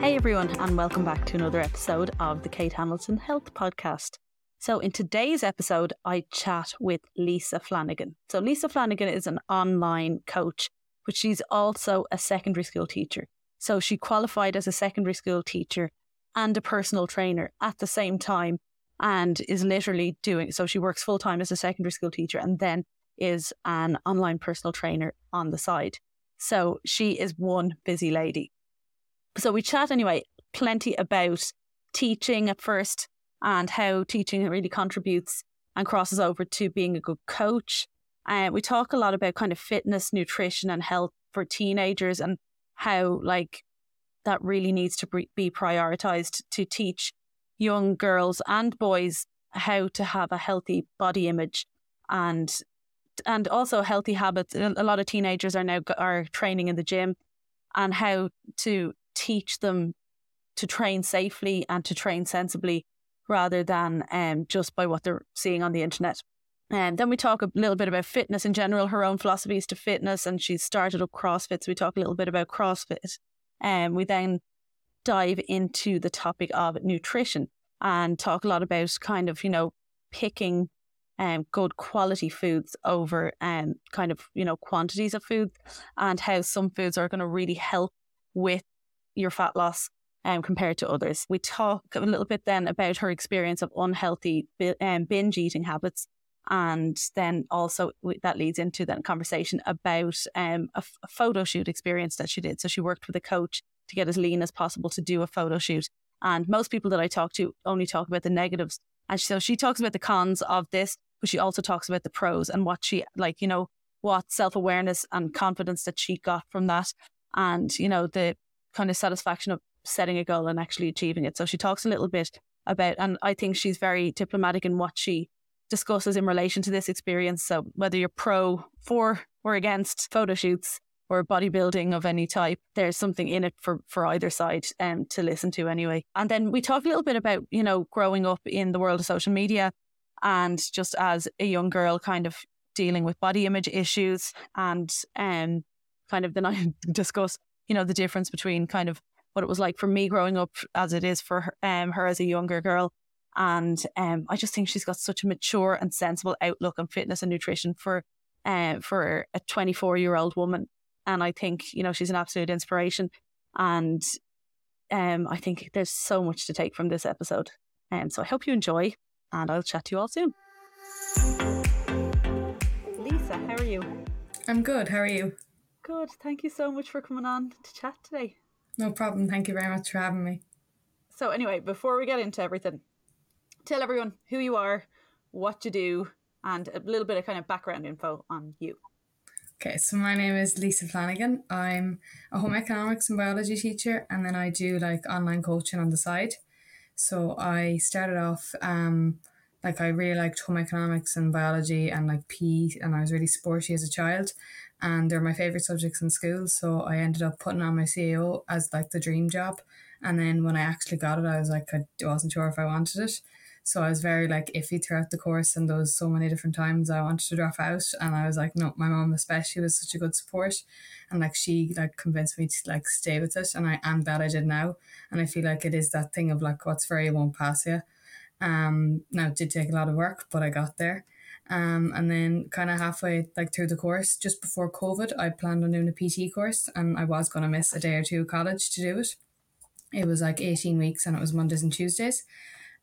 Hey everyone, and welcome back to another episode of the Kate Hamilton Health Podcast. So, in today's episode, I chat with Lisa Flanagan. So, Lisa Flanagan is an online coach, but she's also a secondary school teacher. So, she qualified as a secondary school teacher and a personal trainer at the same time and is literally doing so. She works full time as a secondary school teacher and then is an online personal trainer on the side. So, she is one busy lady. So we chat anyway, plenty about teaching at first and how teaching really contributes and crosses over to being a good coach. Uh, we talk a lot about kind of fitness, nutrition, and health for teenagers and how like that really needs to be prioritized to teach young girls and boys how to have a healthy body image and and also healthy habits. A lot of teenagers are now are training in the gym and how to teach them to train safely and to train sensibly rather than um, just by what they're seeing on the internet. And then we talk a little bit about fitness in general, her own philosophies to fitness, and she's started up CrossFit. So we talk a little bit about CrossFit. And um, we then dive into the topic of nutrition and talk a lot about kind of, you know, picking um, good quality foods over um, kind of, you know, quantities of food and how some foods are going to really help with your fat loss um, compared to others. We talk a little bit then about her experience of unhealthy um, binge eating habits. And then also that leads into that conversation about um, a, f- a photo shoot experience that she did. So she worked with a coach to get as lean as possible to do a photo shoot. And most people that I talk to only talk about the negatives. And so she talks about the cons of this, but she also talks about the pros and what she like, you know, what self awareness and confidence that she got from that. And, you know, the kind of satisfaction of setting a goal and actually achieving it. So she talks a little bit about, and I think she's very diplomatic in what she discusses in relation to this experience. So whether you're pro, for, or against photo shoots or bodybuilding of any type, there's something in it for, for either side um, to listen to anyway. And then we talk a little bit about, you know, growing up in the world of social media and just as a young girl kind of dealing with body image issues and um, kind of then I discuss you know, the difference between kind of what it was like for me growing up as it is for her, um, her as a younger girl. And um, I just think she's got such a mature and sensible outlook on fitness and nutrition for uh, for a 24 year old woman. And I think, you know, she's an absolute inspiration. And um, I think there's so much to take from this episode. And um, so I hope you enjoy, and I'll chat to you all soon. Lisa, how are you? I'm good. How are you? Good. Thank you so much for coming on to chat today. No problem. Thank you very much for having me. So, anyway, before we get into everything, tell everyone who you are, what you do, and a little bit of kind of background info on you. Okay, so my name is Lisa Flanagan. I'm a home economics and biology teacher, and then I do like online coaching on the side. So I started off um, like I really liked home economics and biology and like PE, and I was really sporty as a child and they're my favorite subjects in school. So I ended up putting on my CAO as like the dream job. And then when I actually got it, I was like, I wasn't sure if I wanted it. So I was very like iffy throughout the course, and there was so many different times I wanted to drop out, and I was like, no, my mom especially was such a good support, and like she like convinced me to like stay with it, and I am glad I did now, and I feel like it is that thing of like what's for you won't pass you. Um, now it did take a lot of work, but I got there. Um, and then kind of halfway like through the course, just before COVID, I planned on doing a PT course and I was going to miss a day or two of college to do it. It was like 18 weeks and it was Mondays and Tuesdays.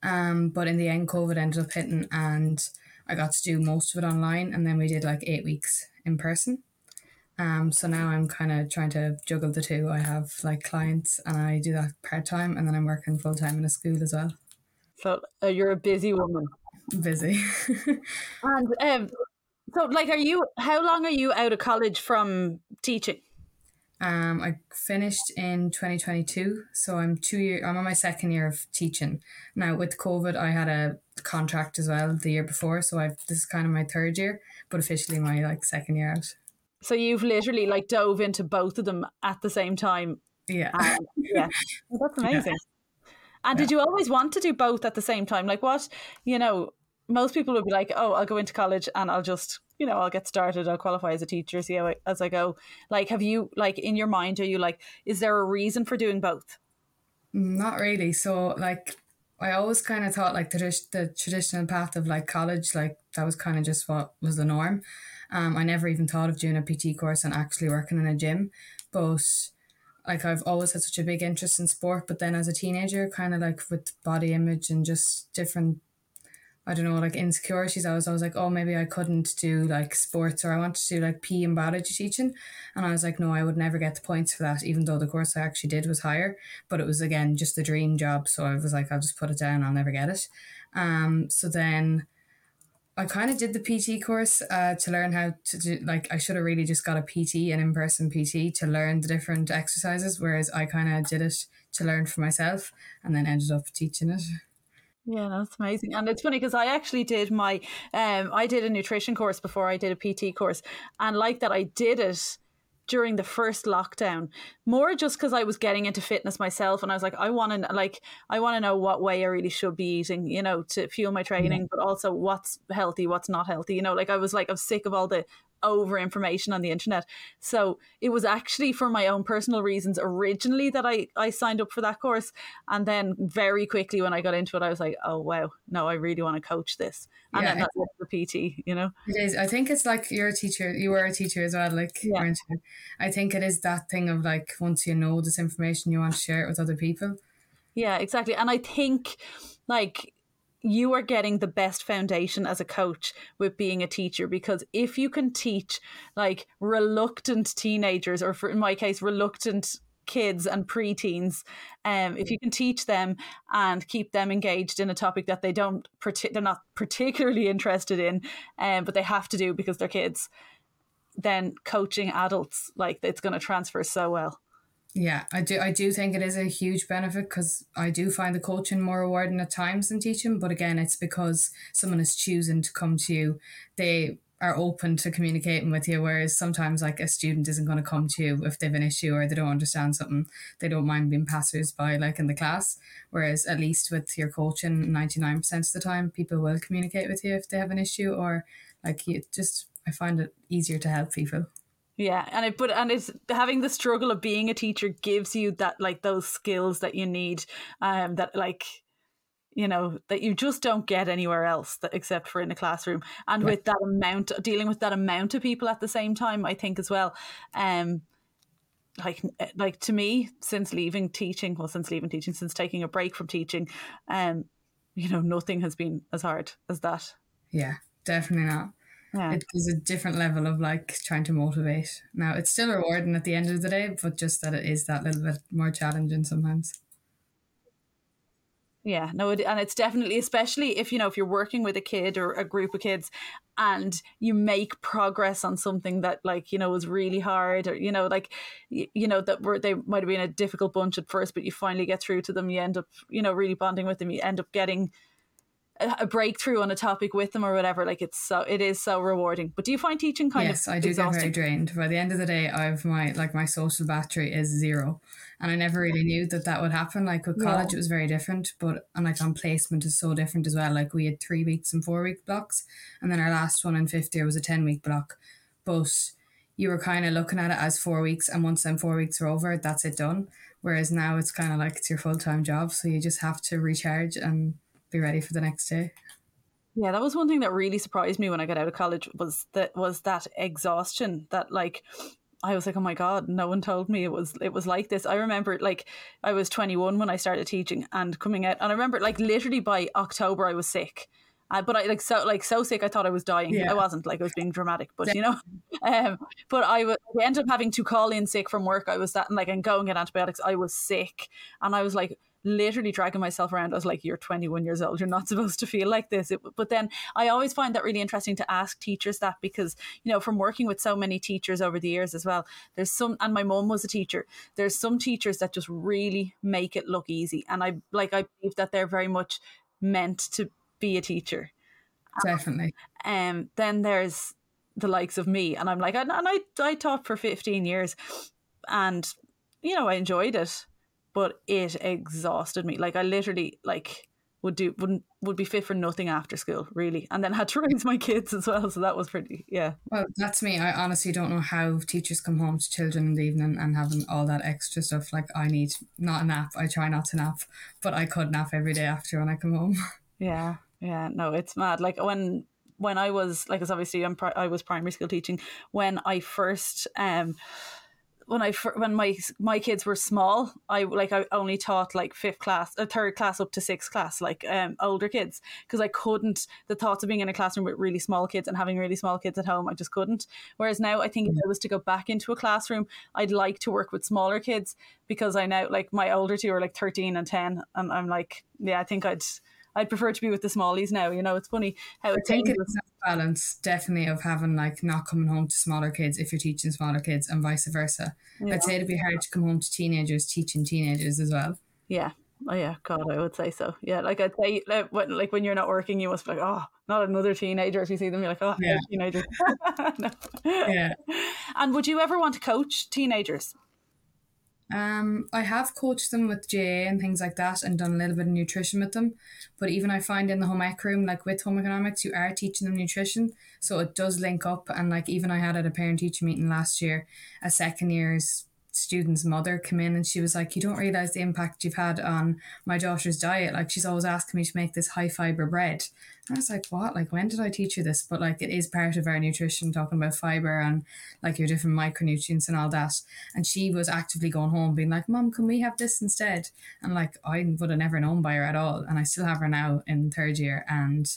Um, but in the end, COVID ended up hitting and I got to do most of it online. And then we did like eight weeks in person. Um, so now I'm kind of trying to juggle the two. I have like clients and I do that part time and then I'm working full time in a school as well. So uh, you're a busy woman busy. and um, so, like, are you? How long are you out of college from teaching? Um, I finished in 2022, so I'm two year. I'm on my second year of teaching now. With COVID, I had a contract as well the year before, so I've this is kind of my third year, but officially my like second year out. So you've literally like dove into both of them at the same time. Yeah, yeah, well, that's amazing. Yeah. And yeah. did you always want to do both at the same time? Like what, you know, most people would be like, oh, I'll go into college and I'll just, you know, I'll get started, I'll qualify as a teacher, see how I, as I go. Like, have you, like, in your mind, are you like, is there a reason for doing both? Not really. So like I always kind of thought like the, the traditional path of like college, like that was kind of just what was the norm. Um, I never even thought of doing a PT course and actually working in a gym, but like I've always had such a big interest in sport. But then as a teenager, kind of like with body image and just different I don't know, like insecurities. I was always like, oh, maybe I couldn't do like sports or I wanted to do like PE and biology teaching. And I was like, no, I would never get the points for that, even though the course I actually did was higher. But it was again just the dream job. So I was like, I'll just put it down, I'll never get it. Um, so then I kind of did the PT course uh, to learn how to do, like, I should have really just got a PT, an in person PT, to learn the different exercises, whereas I kind of did it to learn for myself and then ended up teaching it. Yeah, that's amazing. And it's funny because I actually did my um I did a nutrition course before I did a PT course. And like that I did it during the first lockdown more just because i was getting into fitness myself and i was like i want to like i want to know what way i really should be eating you know to fuel my training yeah. but also what's healthy what's not healthy you know like i was like i'm sick of all the over information on the internet. So it was actually for my own personal reasons originally that I, I signed up for that course. And then very quickly when I got into it, I was like, oh, wow, no, I really want to coach this. And yeah, then that's the PT, you know? It is. I think it's like you're a teacher, you were a teacher as well, like, yeah. I think it is that thing of like, once you know this information, you want to share it with other people. Yeah, exactly. And I think like you are getting the best foundation as a coach with being a teacher because if you can teach like reluctant teenagers or for in my case reluctant kids and preteens um if you can teach them and keep them engaged in a topic that they don't they're not particularly interested in um but they have to do because they're kids then coaching adults like it's going to transfer so well yeah, I do. I do think it is a huge benefit because I do find the coaching more rewarding at times than teaching. But again, it's because someone is choosing to come to you. They are open to communicating with you, whereas sometimes like a student isn't going to come to you if they have an issue or they don't understand something. They don't mind being passers by like in the class. Whereas at least with your coaching, ninety nine percent of the time, people will communicate with you if they have an issue or like you just. I find it easier to help people. Yeah, and it but and it's having the struggle of being a teacher gives you that like those skills that you need, um, that like you know that you just don't get anywhere else that, except for in a classroom. And with that amount dealing with that amount of people at the same time i think as well um like eh, like to me since leaving teaching well since leaving teaching since taking a break from teaching um you know nothing has been as hard as that. Yeah definitely not yeah. it is a different level of like trying to motivate. Now it's still rewarding at the end of the day, but just that it is that little bit more challenging sometimes. Yeah, no, it, and it's definitely, especially if you know if you're working with a kid or a group of kids, and you make progress on something that like you know was really hard, or you know like you, you know that were they might have been a difficult bunch at first, but you finally get through to them. You end up you know really bonding with them. You end up getting a breakthrough on a topic with them or whatever like it's so it is so rewarding. But do you find teaching kind yes, of i do exhausting? get very drained. By the end of the day i've my like my social battery is zero. And i never really knew that that would happen. Like with college yeah. it was very different but and like on placement is so different as well. Like we had three weeks and four week blocks and then our last one in fifth year was a 10 week block. But you were kind of looking at it as four weeks and once then four weeks are over that's it done. Whereas now it's kind of like it's your full-time job so you just have to recharge and be ready for the next day. Yeah, that was one thing that really surprised me when I got out of college was that was that exhaustion that like I was like, oh my god, no one told me it was it was like this. I remember like I was 21 when I started teaching and coming out, and I remember like literally by October I was sick. Uh, but I like so like so sick I thought I was dying. Yeah. I wasn't like I was being dramatic, but you know, um, but I, w- I ended up having to call in sick from work. I was that and like and go and get antibiotics. I was sick, and I was like literally dragging myself around. I was like, "You're 21 years old. You're not supposed to feel like this." It, but then I always find that really interesting to ask teachers that because you know from working with so many teachers over the years as well. There's some, and my mom was a teacher. There's some teachers that just really make it look easy, and I like I believe that they're very much meant to be a teacher. Definitely. Um. Then there's the likes of me, and I'm like, and I I taught for 15 years, and you know I enjoyed it but it exhausted me. Like I literally like would do wouldn't would be fit for nothing after school really. And then had to raise my kids as well so that was pretty yeah. Well that's me. I honestly don't know how teachers come home to children in the evening and having all that extra stuff. Like i need not a nap. I try not to nap but i could nap every day after when i come home. Yeah yeah no it's mad. Like when when i was like it's obviously I'm, i was primary school teaching. When i first um when I when my my kids were small, I like I only taught like fifth class, a uh, third class up to sixth class, like um older kids, because I couldn't. The thoughts of being in a classroom with really small kids and having really small kids at home, I just couldn't. Whereas now, I think if I was to go back into a classroom, I'd like to work with smaller kids because I know like my older two are like thirteen and ten, and I'm like, yeah, I think I'd I'd prefer to be with the smallies now. You know, it's funny how I think it's a balance definitely of having like not coming home to smaller kids if you're teaching smaller kids and vice versa. Yeah. I'd say it'd be hard to come home to teenagers teaching teenagers as well. Yeah. Oh yeah, God, I would say so. Yeah, like I'd say, like when, like when you're not working, you must be like, oh, not another teenager. If you see them, you're like, oh, yeah. teenager. no. Yeah. And would you ever want to coach teenagers? Um, I have coached them with GAA and things like that and done a little bit of nutrition with them. But even I find in the home ec room, like with home economics, you are teaching them nutrition. So it does link up. And like even I had at a parent teacher meeting last year, a second year's student's mother come in and she was like, You don't realize the impact you've had on my daughter's diet. Like she's always asking me to make this high fiber bread. And I was like, What? Like when did I teach you this? But like it is part of our nutrition, talking about fiber and like your different micronutrients and all that. And she was actively going home being like, Mom, can we have this instead? And like I would have never known by her at all. And I still have her now in third year and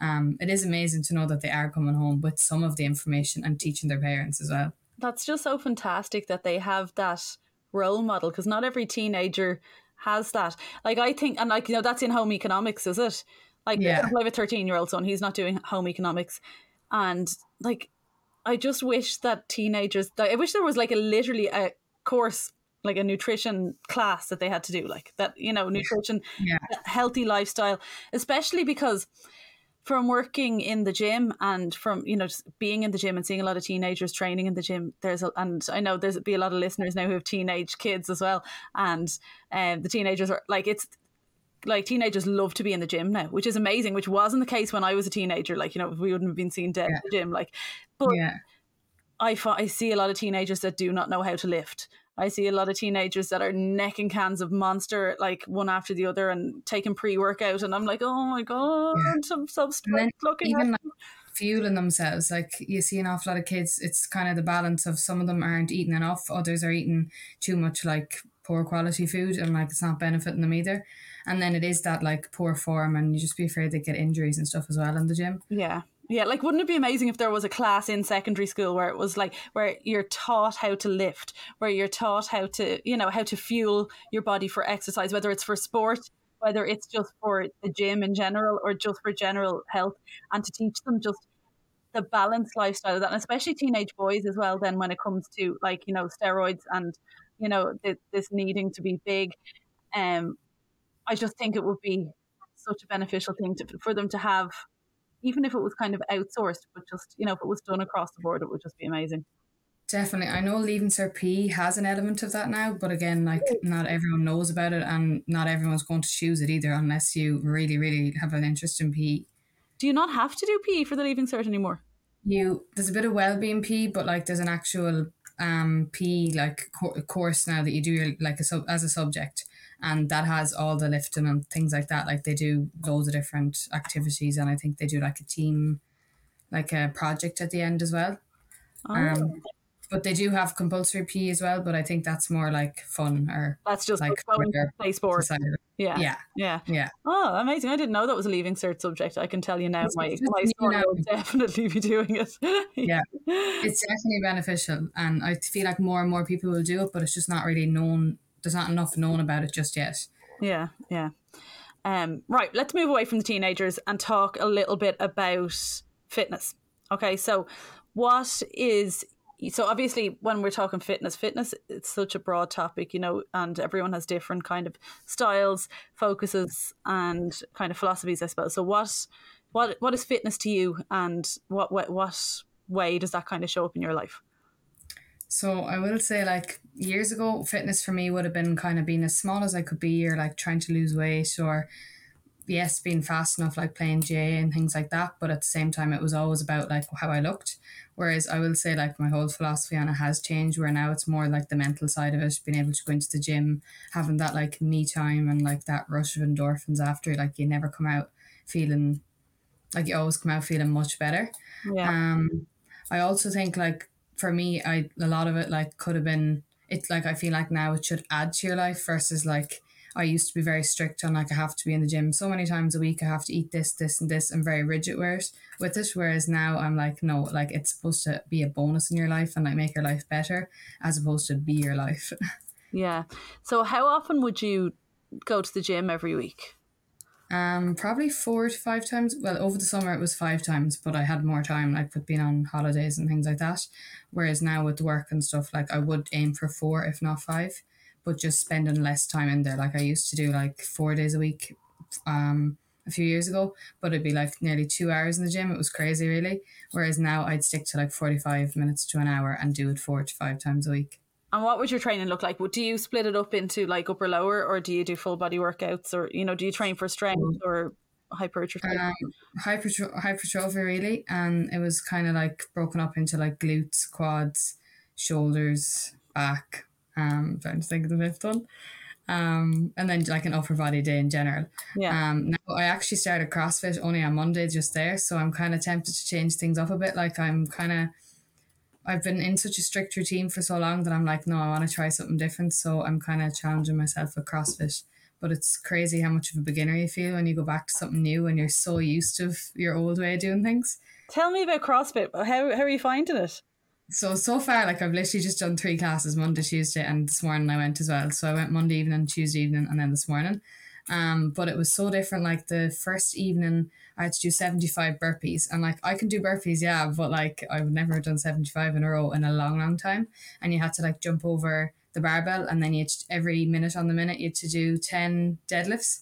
um, it is amazing to know that they are coming home with some of the information and teaching their parents as well that's just so fantastic that they have that role model because not every teenager has that. Like I think, and like you know, that's in home economics, is it? Like yeah. I have a thirteen-year-old son; he's not doing home economics, and like I just wish that teenagers. I wish there was like a literally a course like a nutrition class that they had to do like that you know nutrition yeah. healthy lifestyle especially because from working in the gym and from you know just being in the gym and seeing a lot of teenagers training in the gym there's a, and I know there's be a lot of listeners now who have teenage kids as well and um, the teenagers are like it's like teenagers love to be in the gym now which is amazing which wasn't the case when I was a teenager like you know we wouldn't have been seen dead yeah. in the gym like but yeah. I, I see a lot of teenagers that do not know how to lift I see a lot of teenagers that are necking cans of Monster like one after the other and taking pre workout, and I'm like, oh my god, yeah. I'm looking even like fueling themselves. Like you see an awful lot of kids, it's kind of the balance of some of them aren't eating enough, others are eating too much like poor quality food, and like it's not benefiting them either. And then it is that like poor form, and you just be afraid they get injuries and stuff as well in the gym. Yeah, yeah, like wouldn't it be amazing if there was a class in secondary school where it was like where you're taught how to lift, where you're taught how to, you know, how to fuel your body for exercise, whether it's for sport, whether it's just for the gym in general or just for general health, and to teach them just the balanced lifestyle of that, and especially teenage boys as well. Then when it comes to like you know steroids and you know this, this needing to be big, um, I just think it would be such a beneficial thing to, for them to have even if it was kind of outsourced, but just, you know, if it was done across the board, it would just be amazing. Definitely. I know Leaving Cert PE has an element of that now, but again, like not everyone knows about it and not everyone's going to choose it either unless you really, really have an interest in PE. Do you not have to do PE for the Leaving Cert anymore? You there's a bit of well-being PE, but like there's an actual um PE like co- course now that you do like a sub as a subject and that has all the lifting and things like that. Like they do loads of different activities, and I think they do like a team, like a project at the end as well. Oh. Um, but they do have compulsory PE as well. But I think that's more like fun or that's just like play sport. Yeah, yeah, yeah, yeah. Oh, amazing! I didn't know that was a leaving cert subject. I can tell you now, it's my my son will definitely be doing it. yeah, it's definitely beneficial, and I feel like more and more people will do it, but it's just not really known there's not enough known about it just yet. Yeah, yeah. Um, right, let's move away from the teenagers and talk a little bit about fitness. Okay, so what is so obviously when we're talking fitness fitness it's such a broad topic you know and everyone has different kind of styles focuses and kind of philosophies i suppose so what what what is fitness to you and what what, what way does that kind of show up in your life so I will say, like years ago, fitness for me would have been kind of being as small as I could be, or like trying to lose weight, or yes, being fast enough, like playing GAA and things like that. But at the same time, it was always about like how I looked. Whereas I will say like my whole philosophy on it has changed where now it's more like the mental side of it, being able to go into the gym, having that like me time and like that rush of endorphins after, like you never come out feeling like you always come out feeling much better. Yeah. Um I also think like for me I a lot of it like could have been it's like I feel like now it should add to your life versus like I used to be very strict on like I have to be in the gym so many times a week. I have to eat this, this, and this. I'm very rigid with with it. Whereas now I'm like, no, like it's supposed to be a bonus in your life and like make your life better, as opposed to be your life. Yeah. So how often would you go to the gym every week? Um, probably four to five times. Well, over the summer it was five times, but I had more time, like with being on holidays and things like that. Whereas now with work and stuff, like I would aim for four, if not five but just spending less time in there. Like I used to do like four days a week um, a few years ago, but it'd be like nearly two hours in the gym. It was crazy, really. Whereas now I'd stick to like 45 minutes to an hour and do it four to five times a week. And what would your training look like? Would do you split it up into like upper lower or do you do full body workouts or, you know, do you train for strength or hypertrophy? Um, hypertro- hypertrophy, really. And it was kind of like broken up into like glutes, quads, shoulders, back, um, trying to think of the fifth one. Um, and then like an upper body day in general. Yeah. Um, now I actually started CrossFit only on Monday just there, so I'm kind of tempted to change things up a bit. Like I'm kind of, I've been in such a strict routine for so long that I'm like, no, I want to try something different. So I'm kind of challenging myself with CrossFit. But it's crazy how much of a beginner you feel when you go back to something new and you're so used to your old way of doing things. Tell me about CrossFit. How how are you finding it? So so far, like I've literally just done three classes: Monday, Tuesday, and this morning I went as well. So I went Monday evening, Tuesday evening, and then this morning. Um, but it was so different. Like the first evening, I had to do seventy five burpees, and like I can do burpees, yeah, but like I've never done seventy five in a row in a long, long time. And you had to like jump over the barbell, and then you to, every minute on the minute you had to do ten deadlifts.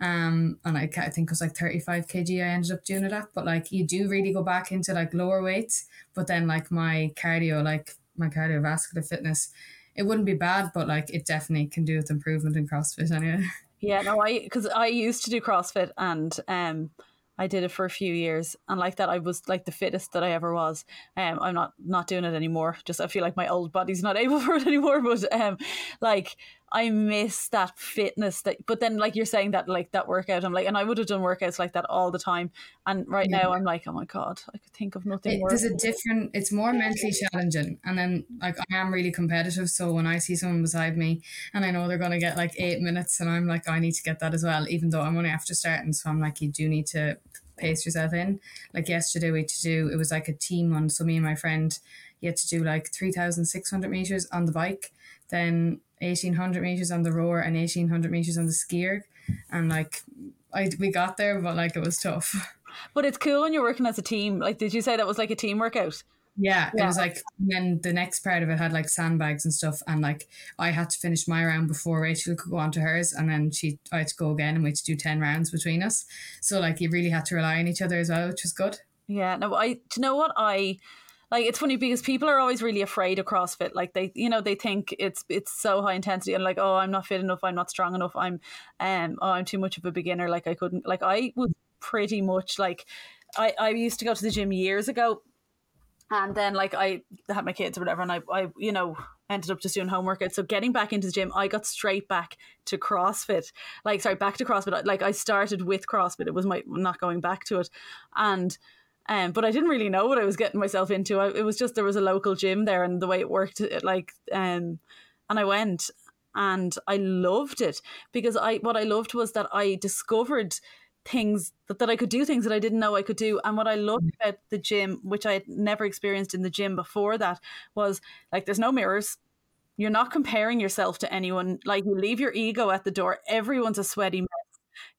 Um, and I, I think it was like 35 kg I ended up doing it at. But like you do really go back into like lower weights. But then like my cardio, like my cardiovascular fitness, it wouldn't be bad, but like it definitely can do with improvement in CrossFit anyway. Yeah, no, I because I used to do CrossFit and um I did it for a few years, and like that, I was like the fittest that I ever was. Um, I'm not not doing it anymore. Just I feel like my old body's not able for it anymore. But um, like I miss that fitness. That but then like you're saying that like that workout, I'm like, and I would have done workouts like that all the time. And right yeah. now, I'm like, oh my god, I could think of nothing. It, there's a different. It's more mentally challenging, and then like I am really competitive. So when I see someone beside me, and I know they're going to get like eight minutes, and I'm like, I need to get that as well, even though I'm only after starting. So I'm like, you do need to pace yourself in. Like yesterday, we had to do it was like a team one. So me and my friend, you had to do like three thousand six hundred meters on the bike, then eighteen hundred meters on the rower, and eighteen hundred meters on the skier. And like, I we got there, but like it was tough. But it's cool when you're working as a team. Like, did you say that was like a team workout? Yeah, yeah, it was like then the next part of it had like sandbags and stuff, and like I had to finish my round before Rachel could go on to hers, and then she I had to go again, and we had to do ten rounds between us. So like you really had to rely on each other as well, which was good. Yeah, no, I do you know what I like it's funny because people are always really afraid of CrossFit. Like they, you know, they think it's it's so high intensity and like, oh, I'm not fit enough, I'm not strong enough, I'm um, oh, I'm too much of a beginner. Like I couldn't. Like I was pretty much like, I I used to go to the gym years ago and then like I had my kids or whatever, and I, I you know ended up just doing home workouts. So getting back into the gym, I got straight back to CrossFit. Like sorry, back to CrossFit. Like I started with CrossFit. It was my not going back to it, and. Um, but I didn't really know what I was getting myself into. I, it was just there was a local gym there, and the way it worked, it, like, um, and I went, and I loved it because I what I loved was that I discovered things that, that I could do things that I didn't know I could do. And what I loved mm. about the gym, which I had never experienced in the gym before that, was like there's no mirrors. You're not comparing yourself to anyone. Like you leave your ego at the door. Everyone's a sweaty mess.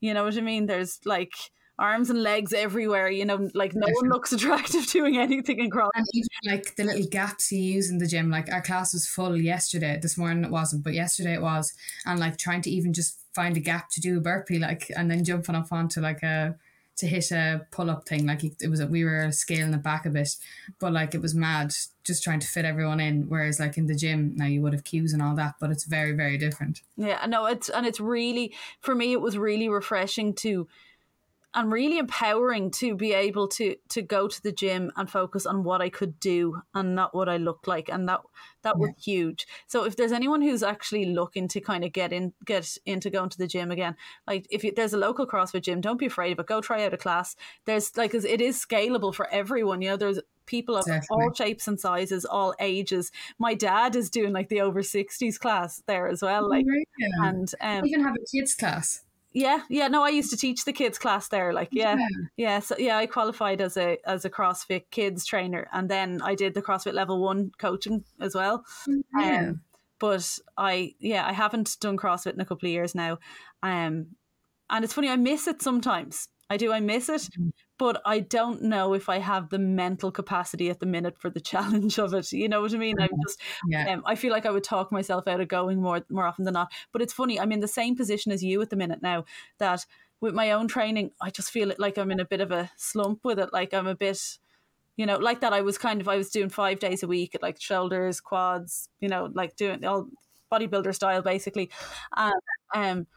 You know what I mean? There's like arms and legs everywhere. You know, like no one looks attractive doing anything in cross. And even like the little gaps you use in the gym. Like our class was full yesterday. This morning it wasn't, but yesterday it was. And like trying to even just find a gap to do a burpee, like, and then jumping up onto like a to hit a pull up thing. Like it was, we were scaling it back a bit, but like it was mad just trying to fit everyone in. Whereas like in the gym now you would have queues and all that, but it's very very different. Yeah, no, it's and it's really for me it was really refreshing to and really empowering to be able to to go to the gym and focus on what I could do and not what I looked like and that that was huge. So if there's anyone who's actually looking to kind of get in get into going to the gym again like if you, there's a local CrossFit gym don't be afraid but go try out a class. There's like it is scalable for everyone you know there's people of Definitely. all shapes and sizes all ages. My dad is doing like the over 60s class there as well like yeah. and um, even have a kids class yeah, yeah. No, I used to teach the kids class there. Like, yeah, yeah. yeah so yeah, I qualified as a as a CrossFit kids trainer, and then I did the CrossFit level one coaching as well. Yeah. Um, but I yeah, I haven't done CrossFit in a couple of years now. Um, and it's funny, I miss it sometimes. I do. I miss it, mm-hmm. But I don't know if I have the mental capacity at the minute for the challenge of it. You know what I mean? I'm mm-hmm. just. Yeah. Um, I feel like I would talk myself out of going more more often than not. But it's funny. I'm in the same position as you at the minute now. That with my own training, I just feel it like I'm in a bit of a slump with it. Like I'm a bit you know, like that. I was kind of I was doing five days a week at like shoulders, quads, you know, like doing all bodybuilder style basically, and um,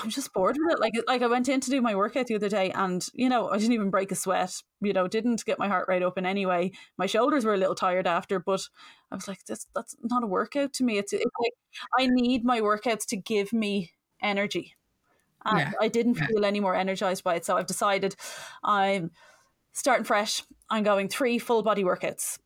I'm just bored with it. Like like I went in to do my workout the other day and, you know, I didn't even break a sweat, you know, didn't get my heart rate up in any way. My shoulders were a little tired after, but I was like, this that's not a workout to me. It's, it's like I need my workouts to give me energy. And yeah. I didn't yeah. feel any more energized by it. So I've decided I'm starting fresh. I'm going three full body workouts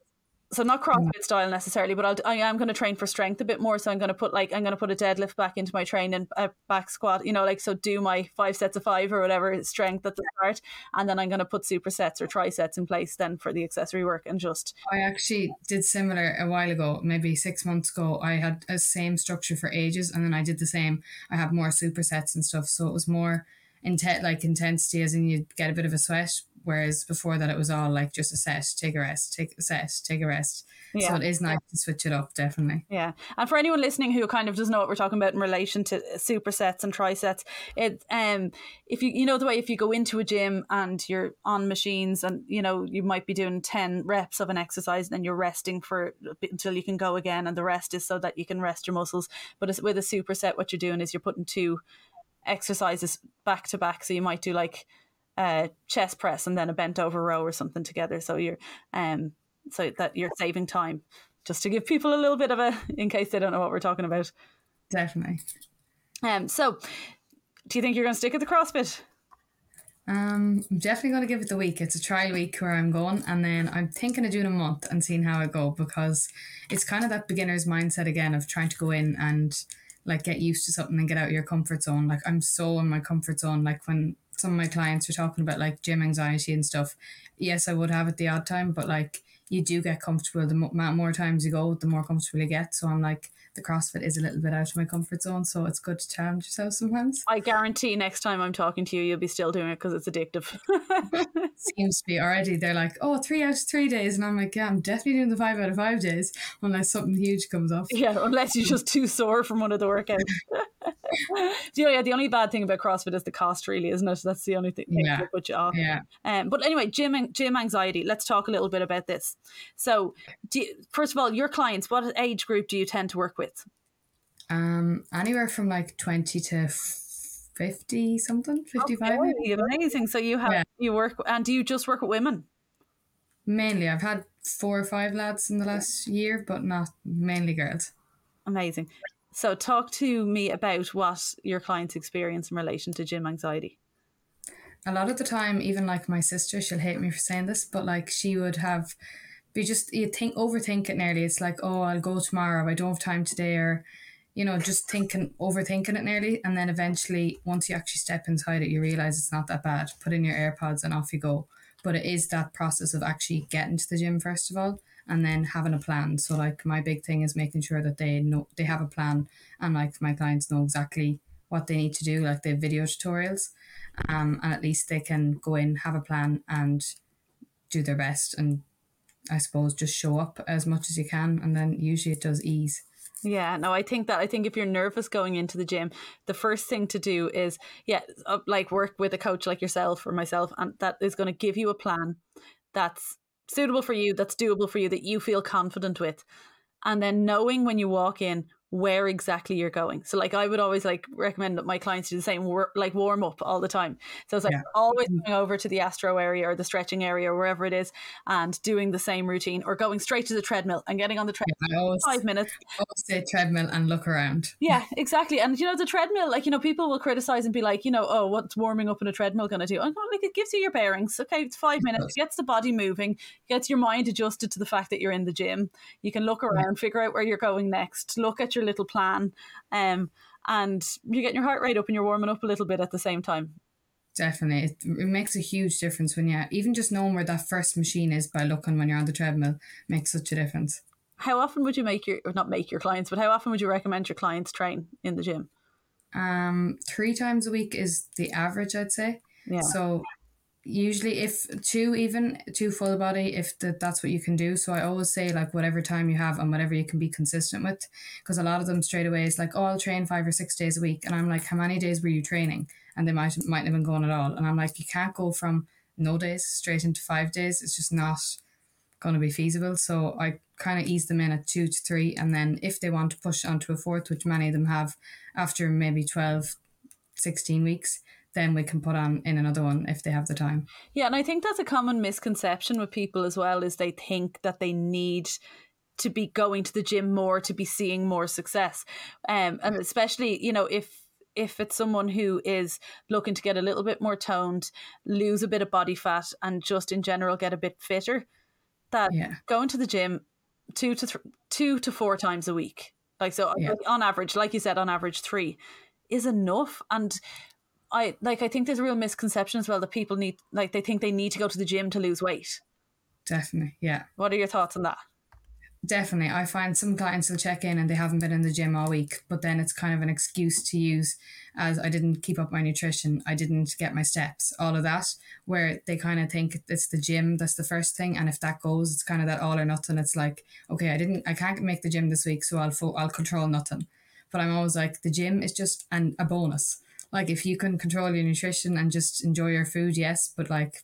so not CrossFit mm. style necessarily, but I'll, I am going to train for strength a bit more. So I'm going to put like I'm going to put a deadlift back into my training, a back squat. You know, like so do my five sets of five or whatever strength at the start, and then I'm going to put supersets or trisets in place then for the accessory work and just. I actually did similar a while ago, maybe six months ago. I had a same structure for ages, and then I did the same. I have more supersets and stuff, so it was more intent like intensity, as in you get a bit of a sweat Whereas before that, it was all like just a set, take a rest, take a set, take a rest. Yeah. So it is nice to switch it up, definitely. Yeah, and for anyone listening who kind of doesn't know what we're talking about in relation to supersets and trisets, it um if you you know the way if you go into a gym and you're on machines and you know you might be doing ten reps of an exercise and then you're resting for until you can go again, and the rest is so that you can rest your muscles. But with a superset, what you're doing is you're putting two exercises back to back. So you might do like uh, chest press and then a bent over row or something together. So you're um so that you're saving time. Just to give people a little bit of a in case they don't know what we're talking about. Definitely. Um so do you think you're gonna stick at the CrossFit? Um, I'm definitely going to give it the week. It's a trial week where I'm going, and then I'm thinking of doing a month and seeing how I go because it's kind of that beginner's mindset again of trying to go in and like get used to something and get out of your comfort zone. Like I'm so in my comfort zone. Like when some of my clients were talking about like gym anxiety and stuff. Yes, I would have it the odd time, but like you do get comfortable. The more times you go, the more comfortable you get. So I'm like, the CrossFit is a little bit out of my comfort zone, so it's good to challenge yourself sometimes. I guarantee next time I'm talking to you, you'll be still doing it because it's addictive. Seems to be already. They're like, oh, three out of three days. And I'm like, yeah, I'm definitely doing the five out of five days unless something huge comes off. Yeah, unless you're just too sore from one of the workouts. so, yeah, the only bad thing about CrossFit is the cost, really, isn't it? That's the only thing yeah. that put you off. Yeah. Um, but anyway, gym, gym anxiety. Let's talk a little bit about this. So, you, first of all, your clients, what age group do you tend to work with? Um, anywhere from like 20 to 50 something, 55. Okay, amazing. So you have, yeah. you work, and do you just work with women? Mainly. I've had four or five lads in the last year, but not mainly girls. Amazing. So talk to me about what your clients experience in relation to gym anxiety. A lot of the time, even like my sister, she'll hate me for saying this, but like she would have be just you think overthink it nearly. It's like, oh, I'll go tomorrow. I don't have time today, or you know, just thinking, overthinking it nearly. And then eventually, once you actually step inside it, you realize it's not that bad. Put in your AirPods and off you go. But it is that process of actually getting to the gym, first of all, and then having a plan. So, like, my big thing is making sure that they know they have a plan and, like, my clients know exactly what they need to do, like the video tutorials. Um, and at least they can go in, have a plan, and do their best. And I suppose just show up as much as you can. And then usually it does ease. Yeah, no, I think that I think if you're nervous going into the gym, the first thing to do is yeah, uh, like work with a coach like yourself or myself, and that is going to give you a plan that's suitable for you, that's doable for you, that you feel confident with, and then knowing when you walk in where exactly you're going. So like I would always like recommend that my clients do the same wor- like warm up all the time. So it's like yeah. always mm-hmm. going over to the astro area or the stretching area or wherever it is and doing the same routine or going straight to the treadmill and getting on the treadmill yeah, always, five minutes. Always say treadmill and look around. Yeah, exactly. And you know the treadmill, like you know, people will criticize and be like, you know, oh, what's warming up in a treadmill going to do? And like it gives you your bearings. Okay, it's five minutes. It gets the body moving, gets your mind adjusted to the fact that you're in the gym. You can look around, yeah. figure out where you're going next, look at your your little plan. Um, and you're getting your heart rate up and you're warming up a little bit at the same time. Definitely. It, it makes a huge difference when you even just knowing where that first machine is by looking when you're on the treadmill makes such a difference. How often would you make your, or not make your clients, but how often would you recommend your clients train in the gym? Um, three times a week is the average, I'd say. Yeah. So usually if two even two full body if the, that's what you can do. So i always say like whatever time you have and whatever you can be consistent with because a lot of them straight away is like oh i'll train five or six days a week. And i'm like how many days were you training? And they might mightn't have been going at all. And i'm like you can't go from no days straight into five days. It's just not going to be feasible. So i kind of ease them in at two to three. And then if they want to push onto a fourth which many of them have after maybe 12 16 weeks then we can put on in another one if they have the time. Yeah, and I think that's a common misconception with people as well is they think that they need to be going to the gym more to be seeing more success. Um, and especially, you know, if if it's someone who is looking to get a little bit more toned, lose a bit of body fat, and just in general get a bit fitter, that yeah. going to the gym two to th- two to four times a week, like so yeah. on average, like you said, on average three, is enough. And I like I think there's a real misconception as well that people need like they think they need to go to the gym to lose weight. Definitely, yeah. What are your thoughts on that? Definitely. I find some clients will check in and they haven't been in the gym all week, but then it's kind of an excuse to use as I didn't keep up my nutrition, I didn't get my steps, all of that, where they kind of think it's the gym that's the first thing, and if that goes, it's kind of that all or nothing. It's like, okay, I didn't, I can't make the gym this week, so I'll fo- I'll control nothing. But I'm always like, the gym is just an a bonus like if you can control your nutrition and just enjoy your food, yes, but like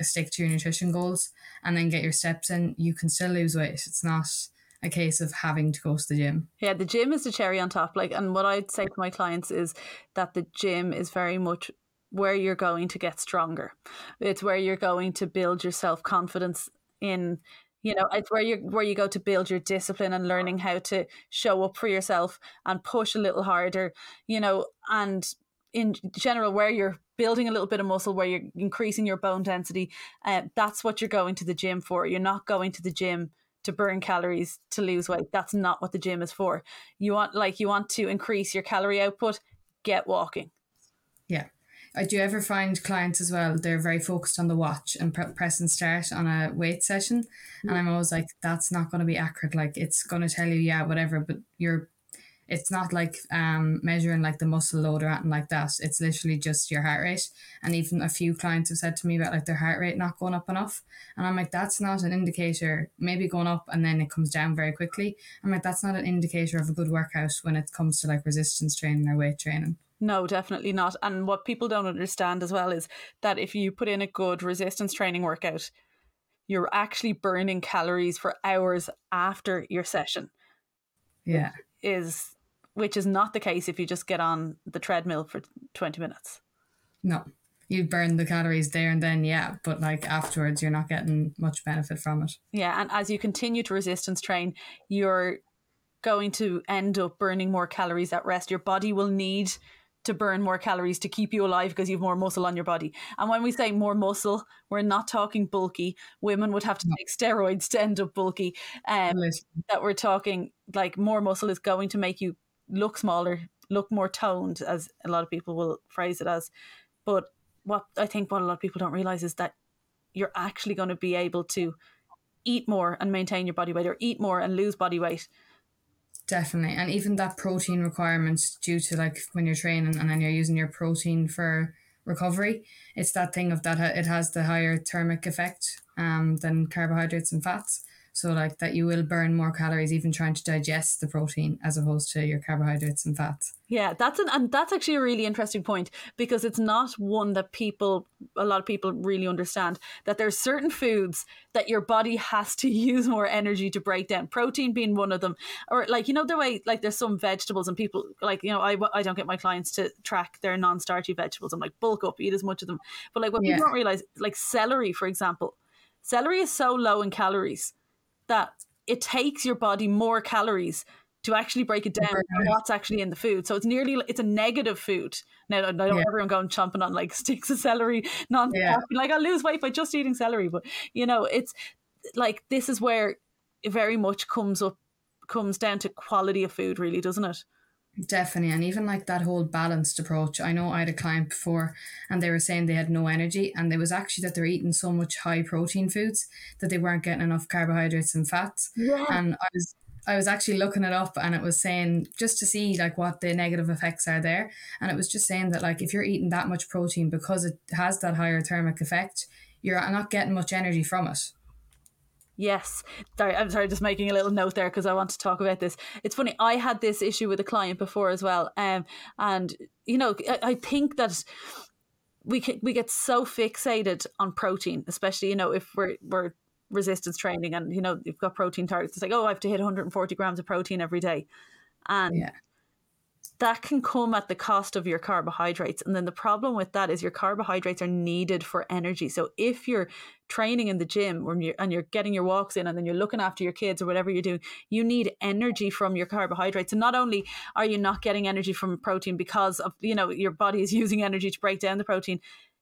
stick to your nutrition goals and then get your steps in, you can still lose weight. It's not a case of having to go to the gym. Yeah, the gym is the cherry on top. Like, and what I'd say to my clients is that the gym is very much where you're going to get stronger. It's where you're going to build your self confidence in you know it's where you where you go to build your discipline and learning how to show up for yourself and push a little harder you know and in general where you're building a little bit of muscle where you're increasing your bone density uh, that's what you're going to the gym for. You're not going to the gym to burn calories to lose weight. That's not what the gym is for. You want like you want to increase your calorie output get walking I do ever find clients as well, they're very focused on the watch and pre- press and start on a weight session. Mm-hmm. And I'm always like, that's not going to be accurate. Like, it's going to tell you, yeah, whatever, but you're, it's not like um, measuring like the muscle load or anything like that. It's literally just your heart rate. And even a few clients have said to me about like their heart rate not going up enough. And I'm like, that's not an indicator, maybe going up and then it comes down very quickly. I'm like, that's not an indicator of a good workout when it comes to like resistance training or weight training. No, definitely not. And what people don't understand as well is that if you put in a good resistance training workout, you're actually burning calories for hours after your session. Yeah. Is which is not the case if you just get on the treadmill for 20 minutes. No. You burn the calories there and then, yeah, but like afterwards you're not getting much benefit from it. Yeah, and as you continue to resistance train, you're going to end up burning more calories at rest. Your body will need to burn more calories to keep you alive because you have more muscle on your body. And when we say more muscle, we're not talking bulky. Women would have to take steroids to end up bulky. Um, that we're talking like more muscle is going to make you look smaller, look more toned, as a lot of people will phrase it as. But what I think what a lot of people don't realize is that you're actually going to be able to eat more and maintain your body weight, or eat more and lose body weight Definitely. And even that protein requirement due to like when you're training and then you're using your protein for recovery, it's that thing of that it has the higher thermic effect um, than carbohydrates and fats. So like that you will burn more calories even trying to digest the protein as opposed to your carbohydrates and fats. Yeah, that's an and that's actually a really interesting point because it's not one that people a lot of people really understand that there's certain foods that your body has to use more energy to break down. Protein being one of them, or like you know the way like there's some vegetables and people like you know I I don't get my clients to track their non-starchy vegetables. I'm like bulk up, eat as much of them. But like what yeah. people don't realize, like celery for example, celery is so low in calories that it takes your body more calories to actually break it down what's actually in the food. So it's nearly it's a negative food. Now I don't yeah. everyone going chomping on like sticks of celery, non yeah. like I'll lose weight by just eating celery. But you know, it's like this is where it very much comes up comes down to quality of food, really, doesn't it? Definitely. And even like that whole balanced approach. I know I had a client before and they were saying they had no energy and it was actually that they're eating so much high protein foods that they weren't getting enough carbohydrates and fats. Yeah. And I was I was actually looking it up and it was saying just to see like what the negative effects are there. And it was just saying that like if you're eating that much protein because it has that higher thermic effect, you're not getting much energy from it. Yes. Sorry, I'm sorry, just making a little note there because I want to talk about this. It's funny, I had this issue with a client before as well. Um, and, you know, I, I think that we can, we get so fixated on protein, especially, you know, if we're, we're resistance training and, you know, you've got protein targets. It's like, oh, I have to hit 140 grams of protein every day. And yeah that can come at the cost of your carbohydrates. And then the problem with that is your carbohydrates are needed for energy. So if you're training in the gym or you're, and you're getting your walks in and then you're looking after your kids or whatever you're doing, you need energy from your carbohydrates. And not only are you not getting energy from protein because of, you know, your body is using energy to break down the protein,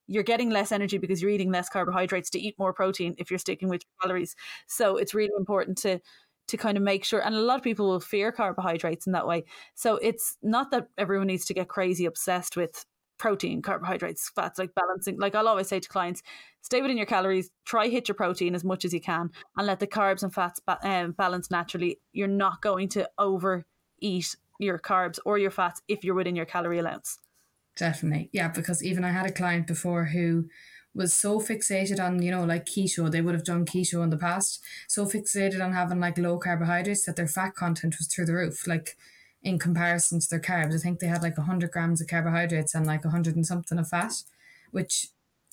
you're getting less energy because you're eating less carbohydrates to eat more protein if you're sticking with your calories. So it's really important to to kind of make sure and a lot of people will fear carbohydrates in that way. So it's not that everyone needs to get crazy obsessed with protein carbohydrates fats like balancing like i'll always say to clients stay within your calories try hit your protein as much as you can and let the carbs and fats ba- um, balance naturally. You're not going to overeat your carbs or your fats if you're within your calorie allowance. Definitely. Yeah because even i had a client before who was so fixated on, you know, like keto, they would have done keto in the past, so fixated on having like low carbohydrates that their fat content was through the roof. Like in comparison to their carbs, I think they had like 100 grams of carbohydrates and like 100 and something of fat, which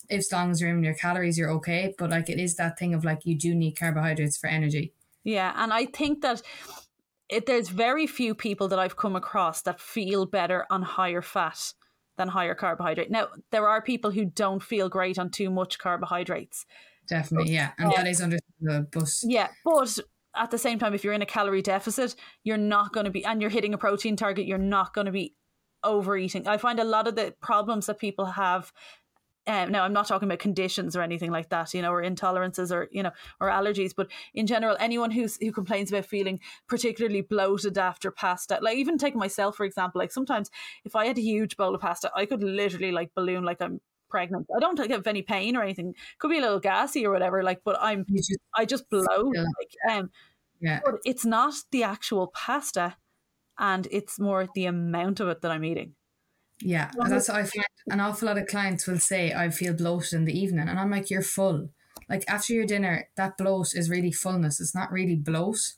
if as long as you're in your calories, you're okay. But like it is that thing of like you do need carbohydrates for energy. Yeah. And I think that it, there's very few people that I've come across that feel better on higher fat than higher carbohydrate. Now, there are people who don't feel great on too much carbohydrates. Definitely, yeah. And uh, that is understandable. But yeah, but at the same time, if you're in a calorie deficit, you're not going to be, and you're hitting a protein target, you're not going to be overeating. I find a lot of the problems that people have um, now I'm not talking about conditions or anything like that, you know, or intolerances or you know, or allergies, but in general, anyone who's who complains about feeling particularly bloated after pasta, like even taking myself for example, like sometimes if I had a huge bowl of pasta, I could literally like balloon like I'm pregnant. I don't get any pain or anything. Could be a little gassy or whatever, like, but I'm just, I just blow. Yeah. Like, um, yeah. But it's not the actual pasta, and it's more the amount of it that I'm eating. Yeah, and that's what I find. An awful lot of clients will say, "I feel bloated in the evening," and I'm like, "You're full." Like after your dinner, that bloat is really fullness. It's not really bloat.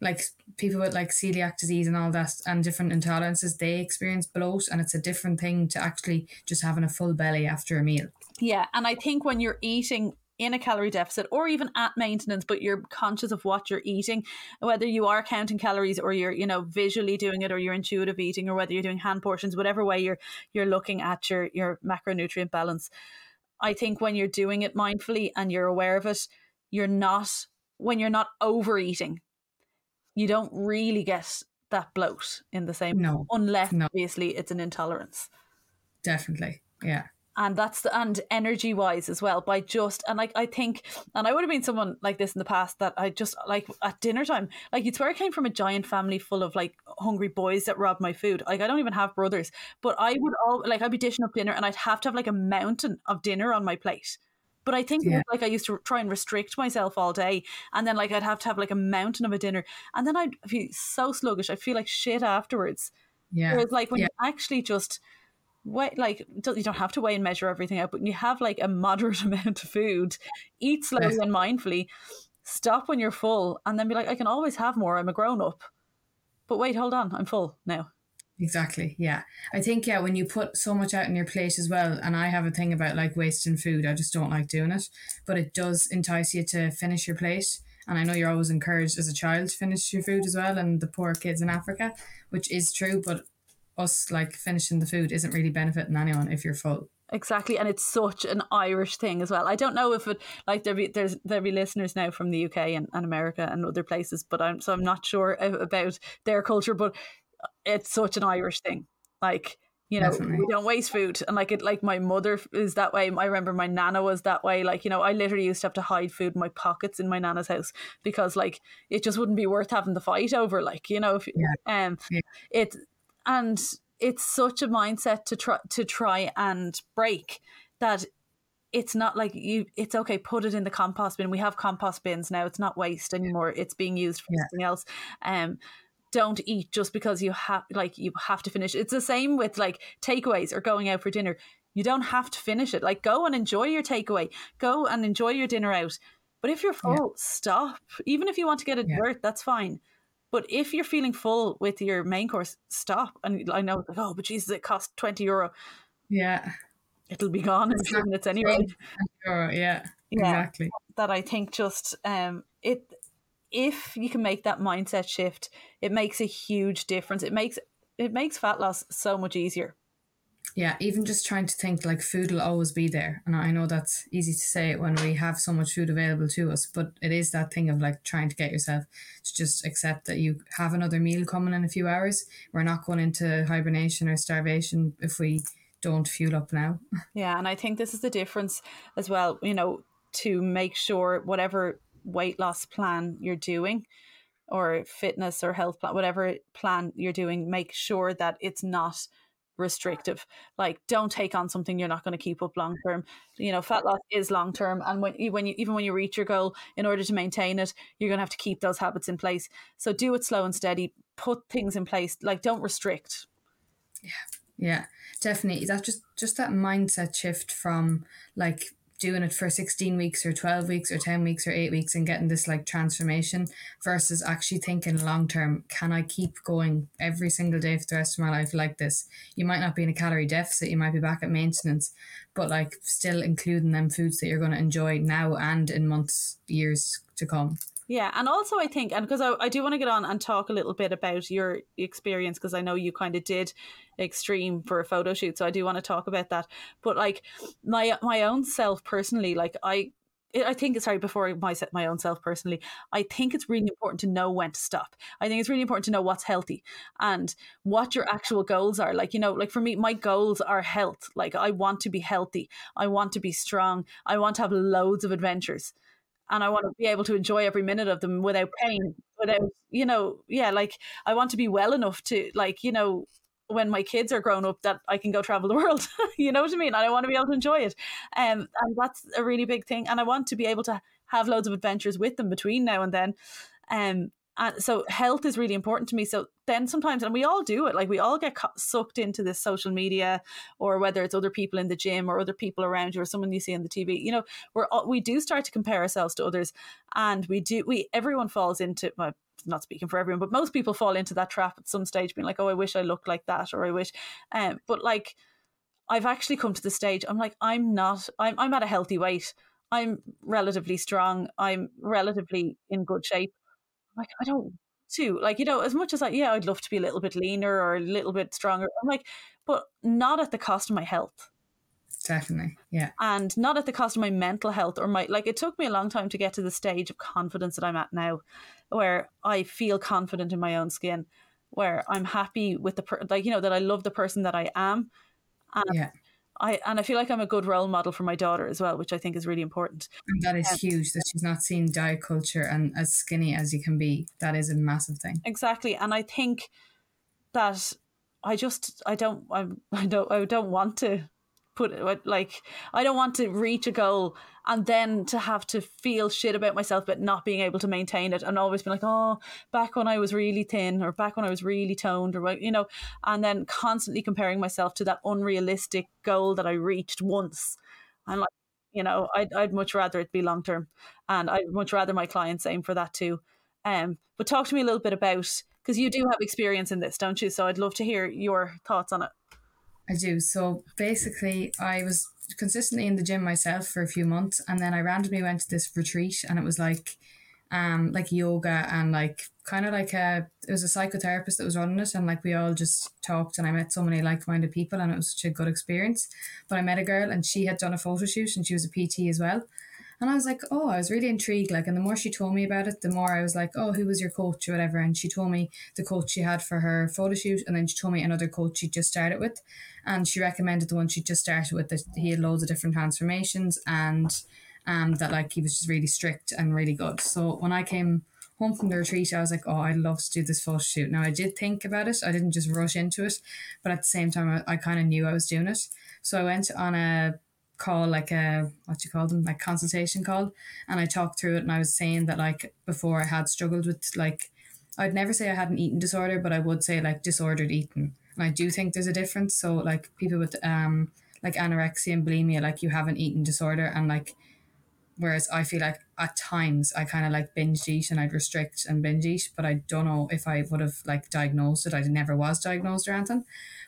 Like people with like celiac disease and all that, and different intolerances, they experience bloat, and it's a different thing to actually just having a full belly after a meal. Yeah, and I think when you're eating in a calorie deficit or even at maintenance but you're conscious of what you're eating whether you are counting calories or you're you know visually doing it or you're intuitive eating or whether you're doing hand portions whatever way you're you're looking at your your macronutrient balance i think when you're doing it mindfully and you're aware of it you're not when you're not overeating you don't really get that bloat in the same no. unless no. obviously it's an intolerance. Definitely. Yeah and that's the and energy wise as well by just and like I think and I would have been someone like this in the past that I just like at dinner time like it's where I came from a giant family full of like hungry boys that robbed my food like I don't even have brothers but I would all like I'd be dishing up dinner and I'd have to have like a mountain of dinner on my plate but I think yeah. like I used to try and restrict myself all day, and then like I'd have to have like a mountain of a dinner, and then I'd feel so sluggish. I feel like shit afterwards. Yeah. Whereas like when yeah. you actually just weigh like you don't have to weigh and measure everything out, but you have like a moderate amount of food, eat slowly yes. and mindfully, stop when you're full and then be like, I can always have more. I'm a grown up. But wait, hold on, I'm full now. Exactly. Yeah. I think, yeah, when you put so much out in your plate as well, and I have a thing about like wasting food, I just don't like doing it, but it does entice you to finish your plate. And I know you're always encouraged as a child to finish your food as well, and the poor kids in Africa, which is true, but us like finishing the food isn't really benefiting anyone if you're full. Exactly, and it's such an Irish thing as well. I don't know if it like there be there's there be listeners now from the UK and, and America and other places, but I'm so I'm not sure about their culture. But it's such an Irish thing. Like you know, Definitely. we don't waste food, and like it, like my mother is that way. I remember my nana was that way. Like you know, I literally used to have to hide food in my pockets in my nana's house because like it just wouldn't be worth having the fight over. Like you know, if yeah. um, yeah. it and it's such a mindset to try to try and break that it's not like you it's okay put it in the compost bin. We have compost bins now. It's not waste anymore. It's being used for yeah. something else. Um don't eat just because you have like you have to finish. It's the same with like takeaways or going out for dinner. You don't have to finish it. Like go and enjoy your takeaway. Go and enjoy your dinner out. But if you're full yeah. stop. Even if you want to get a yeah. dessert that's fine but if you're feeling full with your main course, stop. And I know, like, oh, but Jesus, it costs 20 euro. Yeah. It'll be gone in a few minutes anyway. Euro, yeah, yeah, exactly. That I think just um it if you can make that mindset shift, it makes a huge difference. It makes it makes fat loss so much easier yeah, even just trying to think like food will always be there. And I know that's easy to say when we have so much food available to us, but it is that thing of like trying to get yourself to just accept that you have another meal coming in a few hours. We're not going into hibernation or starvation if we don't fuel up now. Yeah, and I think this is the difference as well, you know, to make sure whatever weight loss plan you're doing or fitness or health plan, whatever plan you're doing, make sure that it's not restrictive. Like, don't take on something you're not going to keep up long term. You know, fat loss is long term, and when you, when you even when you reach your goal, in order to maintain it, you're going to have to keep those habits in place. So do it slow and steady. Put things in place. Like, don't restrict. Yeah, yeah, definitely. That just just that mindset shift from like doing it for 16 weeks or 12 weeks or 10 weeks or 8 weeks and getting this like transformation versus actually thinking long term can I keep going every single day for the rest of my life like this? You might not be in a calorie deficit you might be back at maintenance but like still including them foods that you're going to enjoy now and in months years to come yeah, and also I think, and because I, I do want to get on and talk a little bit about your experience, because I know you kind of did extreme for a photo shoot, so I do want to talk about that. But like my my own self personally, like I I think sorry before my set my own self personally, I think it's really important to know when to stop. I think it's really important to know what's healthy and what your actual goals are. Like you know, like for me, my goals are health. Like I want to be healthy. I want to be strong. I want to have loads of adventures and I want to be able to enjoy every minute of them without pain, without, you know, yeah, like I want to be well enough to, like, you know, when my kids are grown up that I can go travel the world. you know what I mean? I want to be able to enjoy it. Um, and that's a really big thing. And I want to be able to have loads of adventures with them between now and then. Um, and so health is really important to me. So then sometimes and we all do it like we all get sucked into this social media or whether it's other people in the gym or other people around you or someone you see on the tv you know we're all, we do start to compare ourselves to others and we do we everyone falls into well, not speaking for everyone but most people fall into that trap at some stage being like oh i wish i looked like that or i wish um but like i've actually come to the stage i'm like i'm not i'm, I'm at a healthy weight. I'm relatively strong. I'm relatively in good shape like, I don't to like you know as much as i yeah I'd love to be a little bit leaner or a little bit stronger I'm like but not at the cost of my health. Definitely yeah. And not at the cost of my mental health or my like it took me a long time to get to the stage of confidence that I'm at now where I feel confident in my own skin where I'm happy with the per- like you know that I love the person that I am and yeah I and I feel like I'm a good role model for my daughter as well, which I think is really important. And that is um, huge that she's not seeing diet culture and as skinny as you can be. That is a massive thing. Exactly, and I think that I just I don't I'm, I don't I don't want to put like I don't want to reach a goal and then to have to feel shit about myself but not being able to maintain it and always be like oh back when I was really thin or back when I was really toned or you know and then constantly comparing myself to that unrealistic goal that I reached once and like You know, I'd, I'd much rather it be long term, and I'd much rather my clients aim for that too. Um, but talk to me a little bit about because you do have experience in this, don't you? So I'd love to hear your thoughts on it. I do. So basically, I was consistently in the gym myself for a few months, and then I randomly went to this retreat, and it was like, um, like yoga and like kind of like a it was a psychotherapist that was running it, and like we all just talked, and I met so many like minded people, and it was such a good experience. But I met a girl, and she had done a photo shoot, and she was a PT as well, and I was like, oh, I was really intrigued. Like, and the more she told me about it, the more I was like, oh, who was your coach or whatever. And she told me the coach she had for her photo shoot. And then she told me another coach she just started with. And she recommended the one she just started with that he had loads of different transformations and um, that like he was just really strict and really good. So when I came home from the retreat, I was like, oh, I'd love to do this photo shoot. Now, I did think about it. I didn't just rush into it. But at the same time, I, I kind of knew I was doing it. So I went on a call like a what do you call them like consultation call. And I talked through it and I was saying that like before I had struggled with like I'd never say I had an eating disorder but I would say like disordered eating. And I do think there's a difference. So like people with um like anorexia and bulimia like you have an eating disorder and like whereas I feel like at times I kind of like binge eat and I'd restrict and binge eat but I don't know if I would have like diagnosed it I never was diagnosed or anything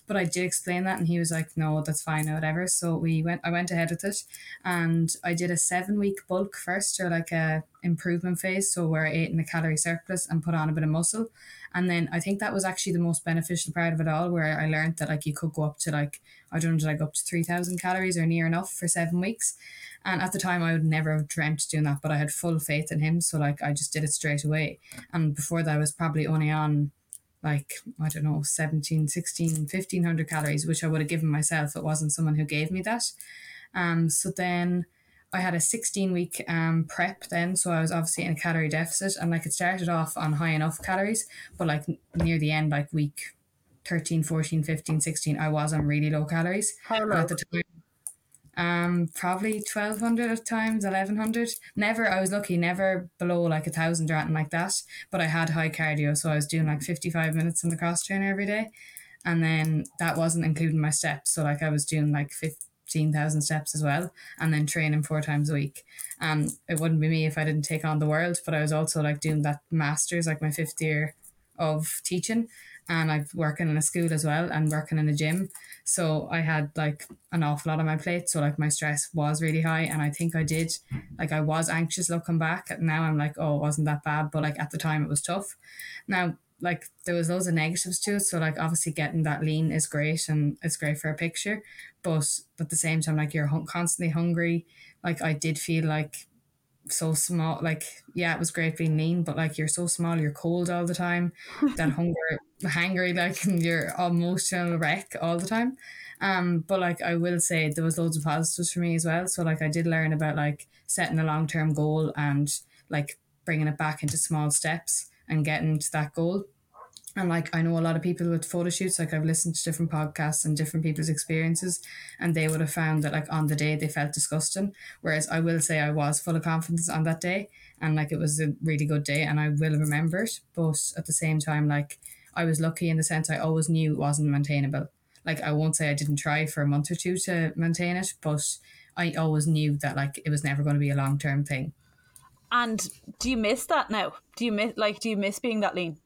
but I did explain that, and he was like, "No, that's fine, or whatever." So we went. I went ahead with it, and I did a seven week bulk first, or like a improvement phase. So where I ate in a calorie surplus and put on a bit of muscle, and then I think that was actually the most beneficial part of it all, where I learned that like you could go up to like I don't know, go up to three thousand calories or near enough for seven weeks. And at the time, I would never have dreamt doing that, but I had full faith in him. So, like, I just did it straight away. And before that, I was probably only on like I don't know 17 16 1500 calories which I would have given myself it wasn't someone who gave me that um so then I had a 16 week um prep then so I was obviously in a calorie deficit and like it started off on high enough calories but like near the end like week 13 14 15 16 I was on really low calories How low? at the time um, probably twelve hundred at times, eleven hundred. Never, I was lucky, never below like a thousand or anything like that. But I had high cardio, so I was doing like fifty five minutes in the cross trainer every day, and then that wasn't including my steps. So like I was doing like fifteen thousand steps as well, and then training four times a week. And it wouldn't be me if I didn't take on the world. But I was also like doing that masters, like my fifth year of teaching and I'm working in a school as well and working in a gym. So I had like an awful lot on my plate. So like my stress was really high. And I think I did, like I was anxious looking back. Now I'm like, oh, it wasn't that bad. But like at the time it was tough. Now, like there was loads of negatives to it. So like obviously getting that lean is great and it's great for a picture. But at the same time, like you're constantly hungry. Like I did feel like so small like yeah it was great being lean but like you're so small you're cold all the time that hunger hangry like and you're emotional wreck all the time um but like I will say there was loads of positives for me as well so like I did learn about like setting a long-term goal and like bringing it back into small steps and getting to that goal and like I know a lot of people with photo shoots, like I've listened to different podcasts and different people's experiences, and they would have found that like on the day they felt disgusting. Whereas I will say I was full of confidence on that day and like it was a really good day and I will remember it. But at the same time, like I was lucky in the sense I always knew it wasn't maintainable. Like I won't say I didn't try for a month or two to maintain it, but I always knew that like it was never going to be a long term thing. And do you miss that now? Do you miss like do you miss being that lean?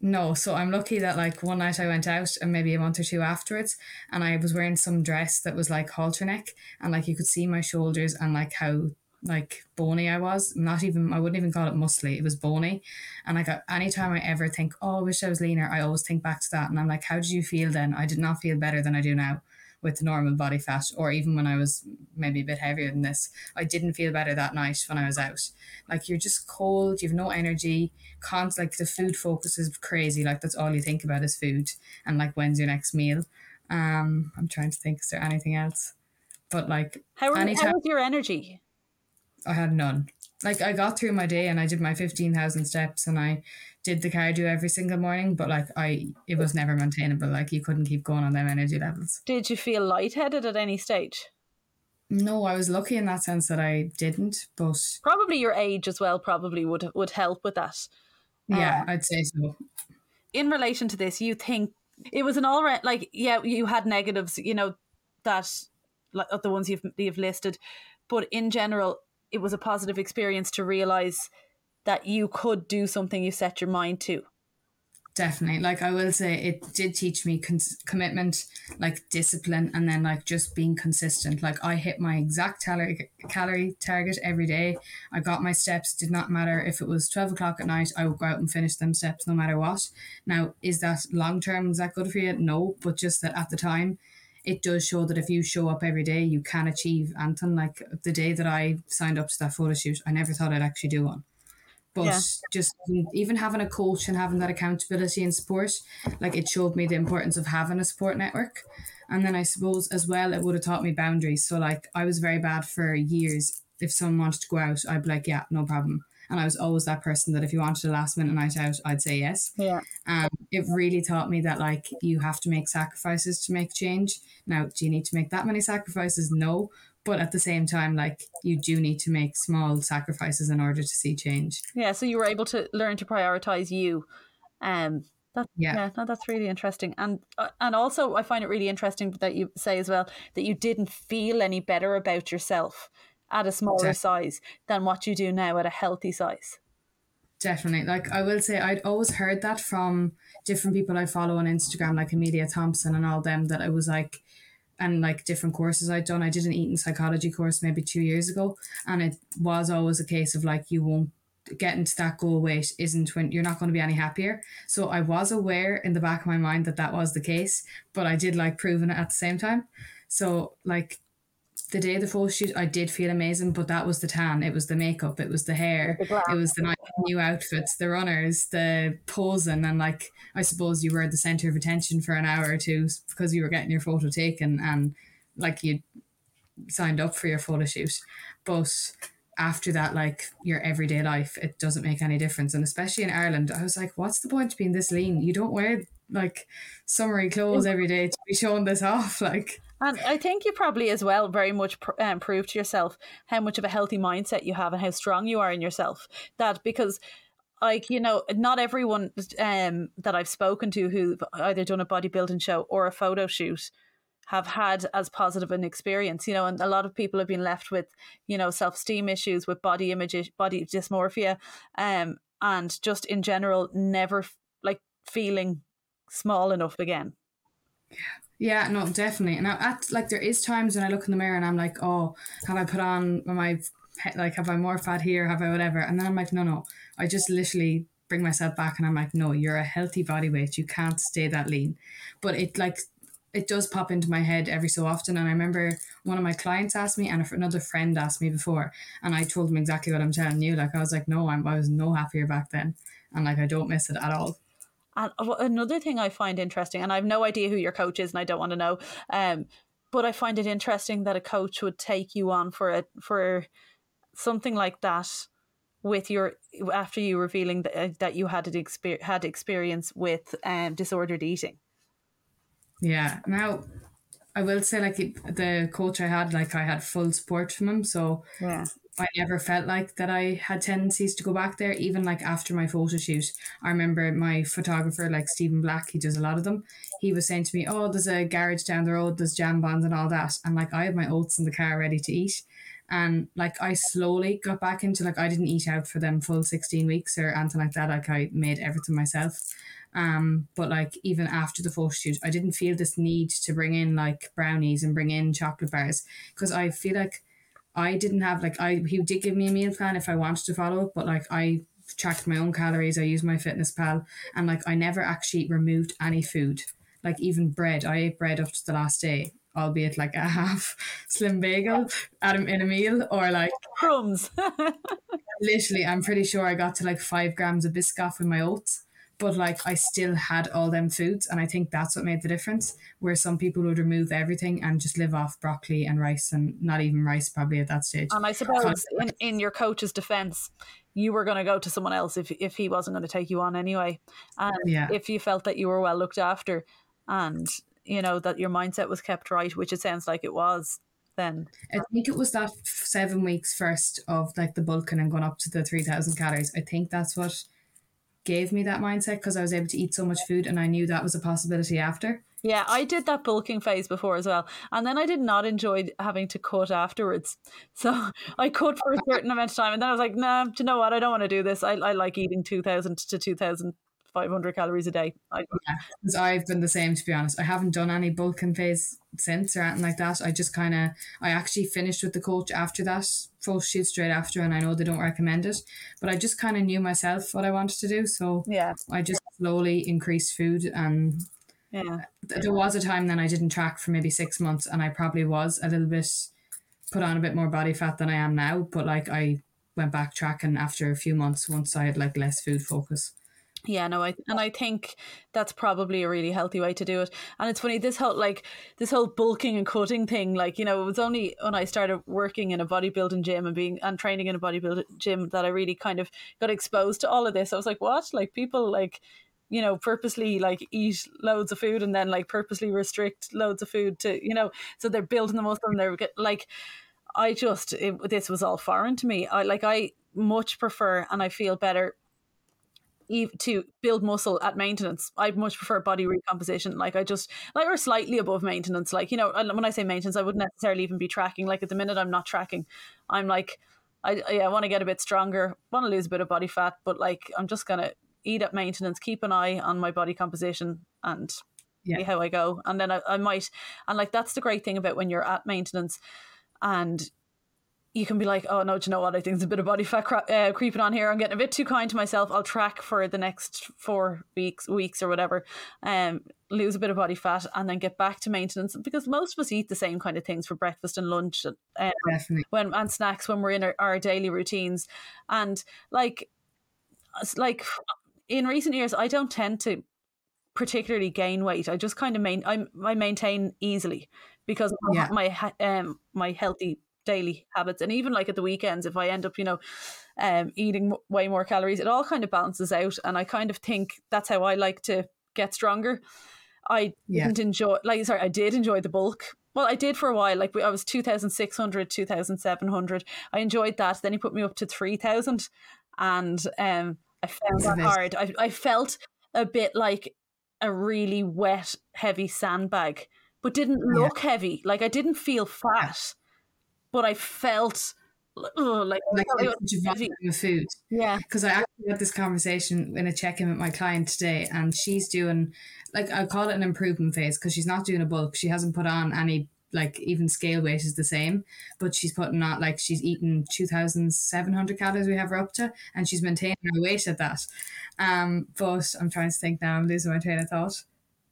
No, so I'm lucky that like one night I went out and maybe a month or two afterwards and I was wearing some dress that was like halter neck and like you could see my shoulders and like how like bony I was. Not even I wouldn't even call it muscly. It was bony. And like anytime I ever think, oh, I wish I was leaner, I always think back to that. And I'm like, how did you feel then? I did not feel better than I do now with normal body fat, or even when I was maybe a bit heavier than this, I didn't feel better that night when I was out. Like you're just cold, you have no energy. Cons like the food focus is crazy. Like that's all you think about is food and like when's your next meal. Um, I'm trying to think. Is there anything else? But like, how, anytime, how was your energy? I had none. Like I got through my day and I did my fifteen thousand steps and I did the cardio every single morning, but like I, it was never maintainable. Like you couldn't keep going on them energy levels. Did you feel lightheaded at any stage? No, I was lucky in that sense that I didn't, but probably your age as well probably would would help with that. Yeah, uh, I'd say so. In relation to this, you think it was an all right like yeah, you had negatives, you know, that like the ones you've you've listed, but in general, it was a positive experience to realize that you could do something you set your mind to. Definitely. Like I will say, it did teach me cons- commitment, like discipline, and then like just being consistent. Like I hit my exact calorie calorie target every day. I got my steps. Did not matter if it was twelve o'clock at night. I would go out and finish them steps no matter what. Now, is that long term? Is that good for you? No, but just that at the time, it does show that if you show up every day, you can achieve anything. Like the day that I signed up to that photo shoot, I never thought I'd actually do one. But yeah. just even having a coach and having that accountability and support, like it showed me the importance of having a support network. And then I suppose as well, it would have taught me boundaries. So like I was very bad for years. If someone wanted to go out, I'd be like, yeah, no problem. And I was always that person that if you wanted a last minute night out, I'd say yes. Yeah. Um, it really taught me that like you have to make sacrifices to make change. Now, do you need to make that many sacrifices? No but at the same time like you do need to make small sacrifices in order to see change yeah so you were able to learn to prioritize you um that, yeah, yeah no, that's really interesting, and uh, and also I find it really interesting that you say as well that you didn't feel any better about yourself at a smaller exactly. size than what you do now at a healthy size. Definitely, like I will say, I'd always heard that from different people I follow on Instagram, like Amelia Thompson and all them, that it was like and like different courses I'd done. I did an eating psychology course maybe two years ago, and it was always a case of like you won't getting to that goal weight isn't when you're not going to be any happier. So I was aware in the back of my mind that that was the case, but I did like proving it at the same time. So like the day of the photo shoot, I did feel amazing, but that was the tan. It was the makeup. It was the hair. it was the new outfits, the runners, the posing, and like I suppose you were the center of attention for an hour or two because you were getting your photo taken and like you signed up for your photo shoot. But after that, like your everyday life, it doesn't make any difference. And especially in Ireland, I was like, what's the point of being this lean? You don't wear like summery clothes every day to be showing this off. Like and I think you probably as well very much pr- um, prove to yourself how much of a healthy mindset you have and how strong you are in yourself. That because like you know not everyone um, that i've spoken to who've either done a bodybuilding show or a photo shoot have had as positive an experience you know and a lot of people have been left with you know self-esteem issues with body image body dysmorphia um and just in general never like feeling small enough again yeah no, definitely. And I, at like there is times when I look in the mirror and I'm like, oh, have I put on my like have I more fat here? Have I whatever? And then I'm like, no, no. I just literally bring myself back and I'm like, no, you're a healthy body weight. You can't stay that lean. But it like it does pop into my head every so often. And I remember one of my clients asked me, and another friend asked me before, and I told them exactly what I'm telling you. Like I was like, no, I'm, I was no happier back then, and like I don't miss it at all. And another thing I find interesting, and I have no idea who your coach is, and I don't want to know, um, but I find it interesting that a coach would take you on for a for something like that with your after you revealing that, uh, that you had exper- had experience with um, disordered eating. Yeah. Now, I will say, like the coach I had, like I had full support from him, so yeah. I never felt like that I had tendencies to go back there, even like after my photo shoot. I remember my photographer, like Stephen Black, he does a lot of them. He was saying to me, Oh, there's a garage down the road, there's jambons and all that. And like I had my oats in the car ready to eat. And like I slowly got back into like I didn't eat out for them full 16 weeks or anything like that. Like I made everything myself. Um, but like even after the photo shoot, I didn't feel this need to bring in like brownies and bring in chocolate bars because I feel like I didn't have like I he did give me a meal plan if I wanted to follow it, but like I tracked my own calories. I used MyFitnessPal, and like I never actually removed any food. Like even bread, I ate bread up to the last day, albeit like a half slim bagel at a, in a meal, or like crumbs. literally, I'm pretty sure I got to like five grams of Biscoff in my oats but like I still had all them foods, and I think that's what made the difference. Where some people would remove everything and just live off broccoli and rice, and not even rice probably at that stage. And I suppose in, in your coach's defense, you were going to go to someone else if if he wasn't going to take you on anyway, and yeah. if you felt that you were well looked after, and you know that your mindset was kept right, which it sounds like it was. Then I think it was that seven weeks first of like the bulking and going up to the three thousand calories. I think that's what gave me that mindset because I was able to eat so much food and I knew that was a possibility after. Yeah, I did that bulking phase before as well. And then I did not enjoy having to cut afterwards. So I cut for a certain amount of time. And then I was like, nah, do you know what? I don't want to do this. I, I like eating 2,000 to 2,500 calories a day. I, yeah, I've been the same, to be honest. I haven't done any bulking phase since or anything like that. I just kind of, I actually finished with the coach after that, full shoot straight after. And I know they don't recommend it. But I just kind of knew myself what I wanted to do. So yeah, I just slowly increased food and yeah. There was a time then I didn't track for maybe six months and I probably was a little bit put on a bit more body fat than I am now. But like I went back tracking after a few months once I had like less food focus. Yeah, no, I and I think that's probably a really healthy way to do it. And it's funny this whole like this whole bulking and cutting thing. Like you know, it was only when I started working in a bodybuilding gym and being and training in a bodybuilding gym that I really kind of got exposed to all of this. I was like, what? Like people like you know purposely like eat loads of food and then like purposely restrict loads of food to you know so they're building the muscle and they're like i just it, this was all foreign to me i like i much prefer and i feel better to build muscle at maintenance. I much prefer body recomposition. Like I just like we're slightly above maintenance. Like you know, when I say maintenance, I wouldn't necessarily even be tracking. Like at the minute, I'm not tracking. I'm like, I yeah, I want to get a bit stronger, want to lose a bit of body fat, but like I'm just gonna eat at maintenance, keep an eye on my body composition and yeah. see how I go. And then I, I might, and like that's the great thing about when you're at maintenance and you can be like, oh no, do you know what? I think there's a bit of body fat uh, creeping on here. I'm getting a bit too kind to myself. I'll track for the next four weeks, weeks or whatever, um, lose a bit of body fat, and then get back to maintenance. Because most of us eat the same kind of things for breakfast and lunch, and um, when and snacks when we're in our, our daily routines, and like, like in recent years, I don't tend to particularly gain weight. I just kind of main I, I maintain easily because yeah. my um my healthy daily habits and even like at the weekends if I end up you know um eating way more calories it all kind of balances out and I kind of think that's how I like to get stronger. I yeah. didn't enjoy like sorry I did enjoy the bulk well, I did for a while. Like I was 2,600, 2,700. I enjoyed that. Then he put me up to 3,000. And um, I found that hard. I, I felt a bit like a really wet, heavy sandbag, but didn't look yeah. heavy. Like I didn't feel fat, but I felt oh, like, like heavy. food. Yeah. Because I actually had this conversation in a check in with my client today, and she's doing, like, I call it an improvement phase because she's not doing a bulk. She hasn't put on any like even scale weight is the same, but she's putting on like she's eaten two thousand seven hundred calories we have her up to, and she's maintaining her weight at that. Um, but I'm trying to think now. I'm losing my train of thought.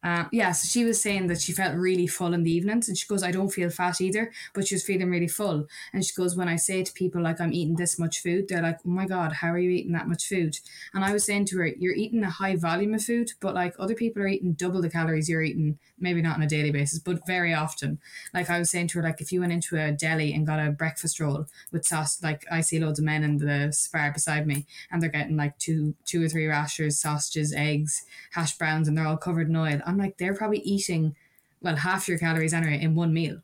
Uh, yeah, so she was saying that she felt really full in the evenings, and she goes, "I don't feel fat either," but she was feeling really full. And she goes, "When I say to people like I'm eating this much food, they're like, "Oh my god, how are you eating that much food?" And I was saying to her, "You're eating a high volume of food, but like other people are eating double the calories you're eating, maybe not on a daily basis, but very often." Like I was saying to her, like if you went into a deli and got a breakfast roll with sauce, like I see loads of men in the spar beside me, and they're getting like two, two or three rashers, sausages, eggs, hash browns, and they're all covered in oil. I'm like, they're probably eating, well, half your calories anyway in one meal.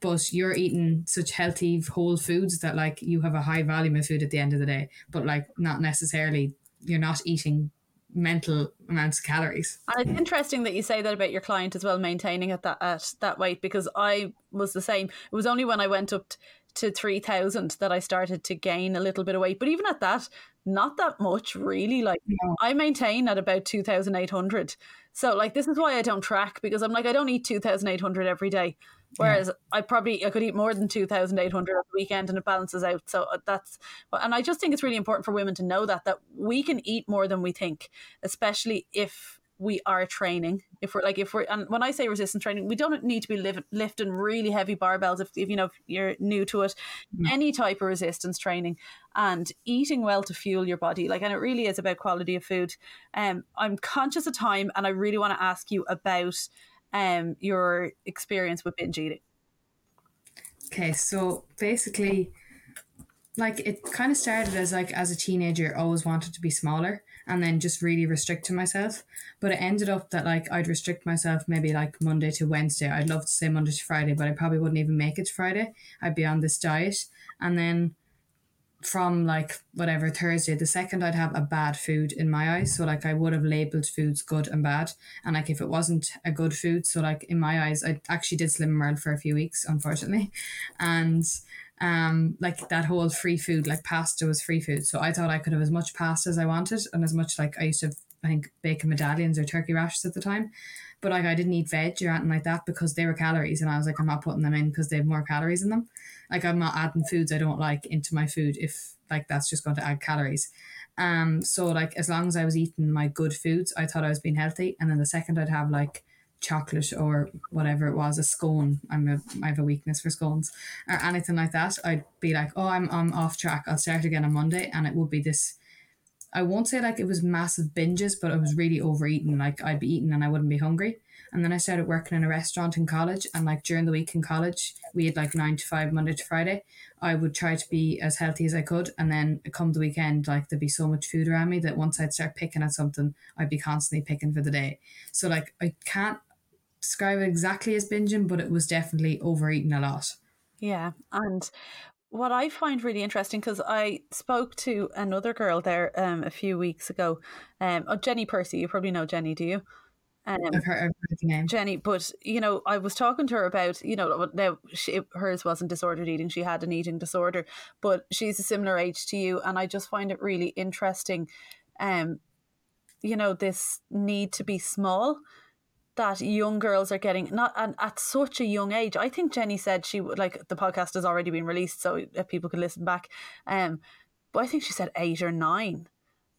But you're eating such healthy whole foods that like you have a high volume of food at the end of the day, but like not necessarily you're not eating mental amounts of calories. And it's interesting that you say that about your client as well, maintaining at that at that weight because I was the same. It was only when I went up to three thousand that I started to gain a little bit of weight. But even at that, not that much really. Like no. I maintain at about two thousand eight hundred. So like this is why I don't track because I'm like I don't eat 2800 every day. Whereas yeah. I probably I could eat more than 2800 on the weekend and it balances out. So uh, that's and I just think it's really important for women to know that that we can eat more than we think, especially if we are training. If we're like, if we're, and when I say resistance training, we don't need to be lifting really heavy barbells. If, if you know, if you're new to it, mm. any type of resistance training and eating well to fuel your body. Like, and it really is about quality of food. Um, I'm conscious of time and I really want to ask you about um, your experience with binge eating. Okay. So basically, like it kind of started as like as a teenager, always wanted to be smaller and then just really restrict to myself. But it ended up that like I'd restrict myself maybe like Monday to Wednesday. I'd love to say Monday to Friday, but I probably wouldn't even make it to Friday. I'd be on this diet. And then from like whatever Thursday, the second I'd have a bad food in my eyes. So like I would have labeled foods good and bad. And like if it wasn't a good food, so like in my eyes, I actually did Slimming World for a few weeks, unfortunately. And um like that whole free food, like pasta was free food. So I thought I could have as much pasta as I wanted and as much like I used to have, I think bacon medallions or turkey rashers at the time. But like I didn't eat veg or anything like that because they were calories and I was like, I'm not putting them in because they have more calories in them. Like I'm not adding foods I don't like into my food if like that's just going to add calories. Um so like as long as I was eating my good foods, I thought I was being healthy. And then the second I'd have like chocolate or whatever it was, a scone. I'm a I have a weakness for scones or anything like that. I'd be like, oh, I'm I'm off track. I'll start again on Monday, and it would be this. I won't say like it was massive binges, but it was really overeating. Like I'd be eating and I wouldn't be hungry. And then I started working in a restaurant in college, and like during the week in college, we had like nine to five Monday to Friday. I would try to be as healthy as I could, and then come the weekend, like there'd be so much food around me that once I'd start picking at something, I'd be constantly picking for the day. So like I can't describe it exactly as binging, but it was definitely overeating a lot. Yeah. And what I find really interesting because I spoke to another girl there um, a few weeks ago. Um, oh, Jenny Percy. You probably know Jenny, do you? Um, I've, heard, I've heard the name. Jenny, but you know, I was talking to her about, you know, now she, hers wasn't disordered eating; she had an eating disorder, but she's a similar age to you, and I just find it really interesting. Um, you know, this need to be small that young girls are getting not and at such a young age. I think Jenny said she would like the podcast has already been released, so if people could listen back. Um, but I think she said eight or nine,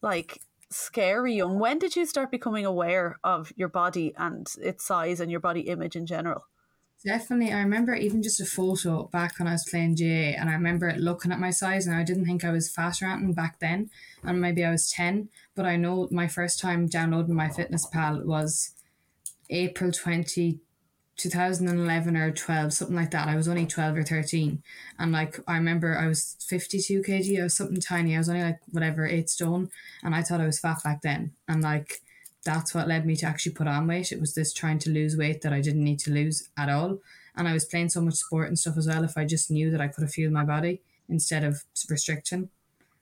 like scary young. When did you start becoming aware of your body and its size and your body image in general? Definitely. I remember even just a photo back when I was playing GAA and I remember looking at my size and I didn't think I was fat or anything back then. And maybe I was 10. But I know my first time downloading MyFitnessPal was April 20, 2011 or 12, something like that. I was only 12 or 13. And like, I remember I was 52 kg, I was something tiny. I was only like, whatever, eight stone. And I thought I was fat back then. And like, that's what led me to actually put on weight. It was this trying to lose weight that I didn't need to lose at all. And I was playing so much sport and stuff as well. If I just knew that I could have fueled my body instead of restriction.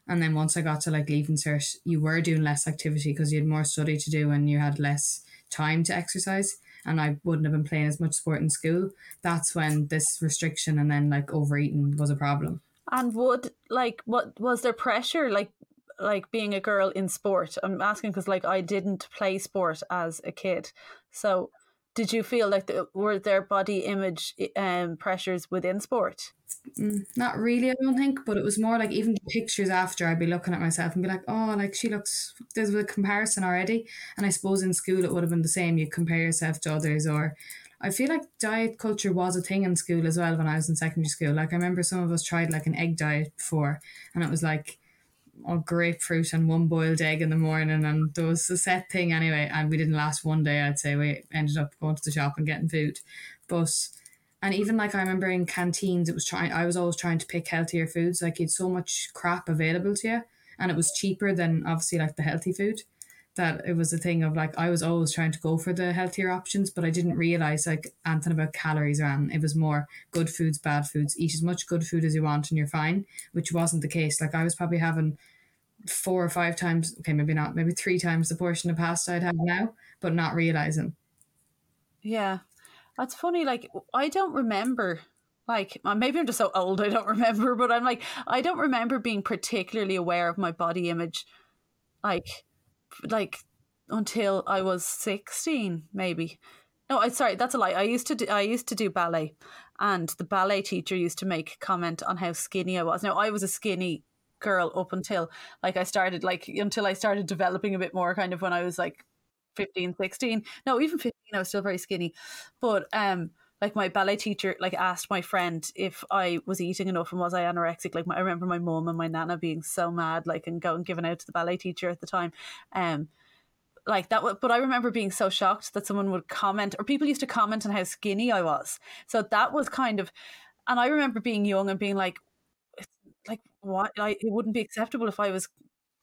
And then once I got to like leaving cert, you were doing less activity because you had more study to do and you had less time to exercise and I wouldn't have been playing as much sport in school, that's when this restriction and then like overeating was a problem. And would like what was there pressure like like being a girl in sport? I'm asking because like I didn't play sport as a kid, so did you feel like the, were there body image um, pressures within sport? Mm, not really, I don't think, but it was more like even the pictures after I'd be looking at myself and be like, oh, like she looks, there's a comparison already. And I suppose in school it would have been the same. You compare yourself to others, or I feel like diet culture was a thing in school as well when I was in secondary school. Like I remember some of us tried like an egg diet before, and it was like, or grapefruit and one boiled egg in the morning and there was a set thing anyway and we didn't last one day I'd say. We ended up going to the shop and getting food. But and even like I remember in canteens it was trying I was always trying to pick healthier foods. Like you had so much crap available to you and it was cheaper than obviously like the healthy food that it was a thing of like I was always trying to go for the healthier options, but I didn't realize like anything about calories around. It was more good foods, bad foods. Eat as much good food as you want and you're fine, which wasn't the case. Like I was probably having four or five times, okay, maybe not, maybe three times the portion of pasta I'd have now, but not realizing. Yeah. That's funny. Like, I don't remember, like, maybe I'm just so old, I don't remember, but I'm like, I don't remember being particularly aware of my body image, like, like, until I was 16, maybe. No, I sorry, that's a lie. I used to do, I used to do ballet, and the ballet teacher used to make comment on how skinny I was. Now I was a skinny girl up until like I started like until I started developing a bit more kind of when I was like 15 16 no even 15 I was still very skinny but um like my ballet teacher like asked my friend if I was eating enough and was I anorexic like my, I remember my mom and my nana being so mad like and going giving out to the ballet teacher at the time um like that but I remember being so shocked that someone would comment or people used to comment on how skinny I was so that was kind of and I remember being young and being like like why I, it wouldn't be acceptable if I was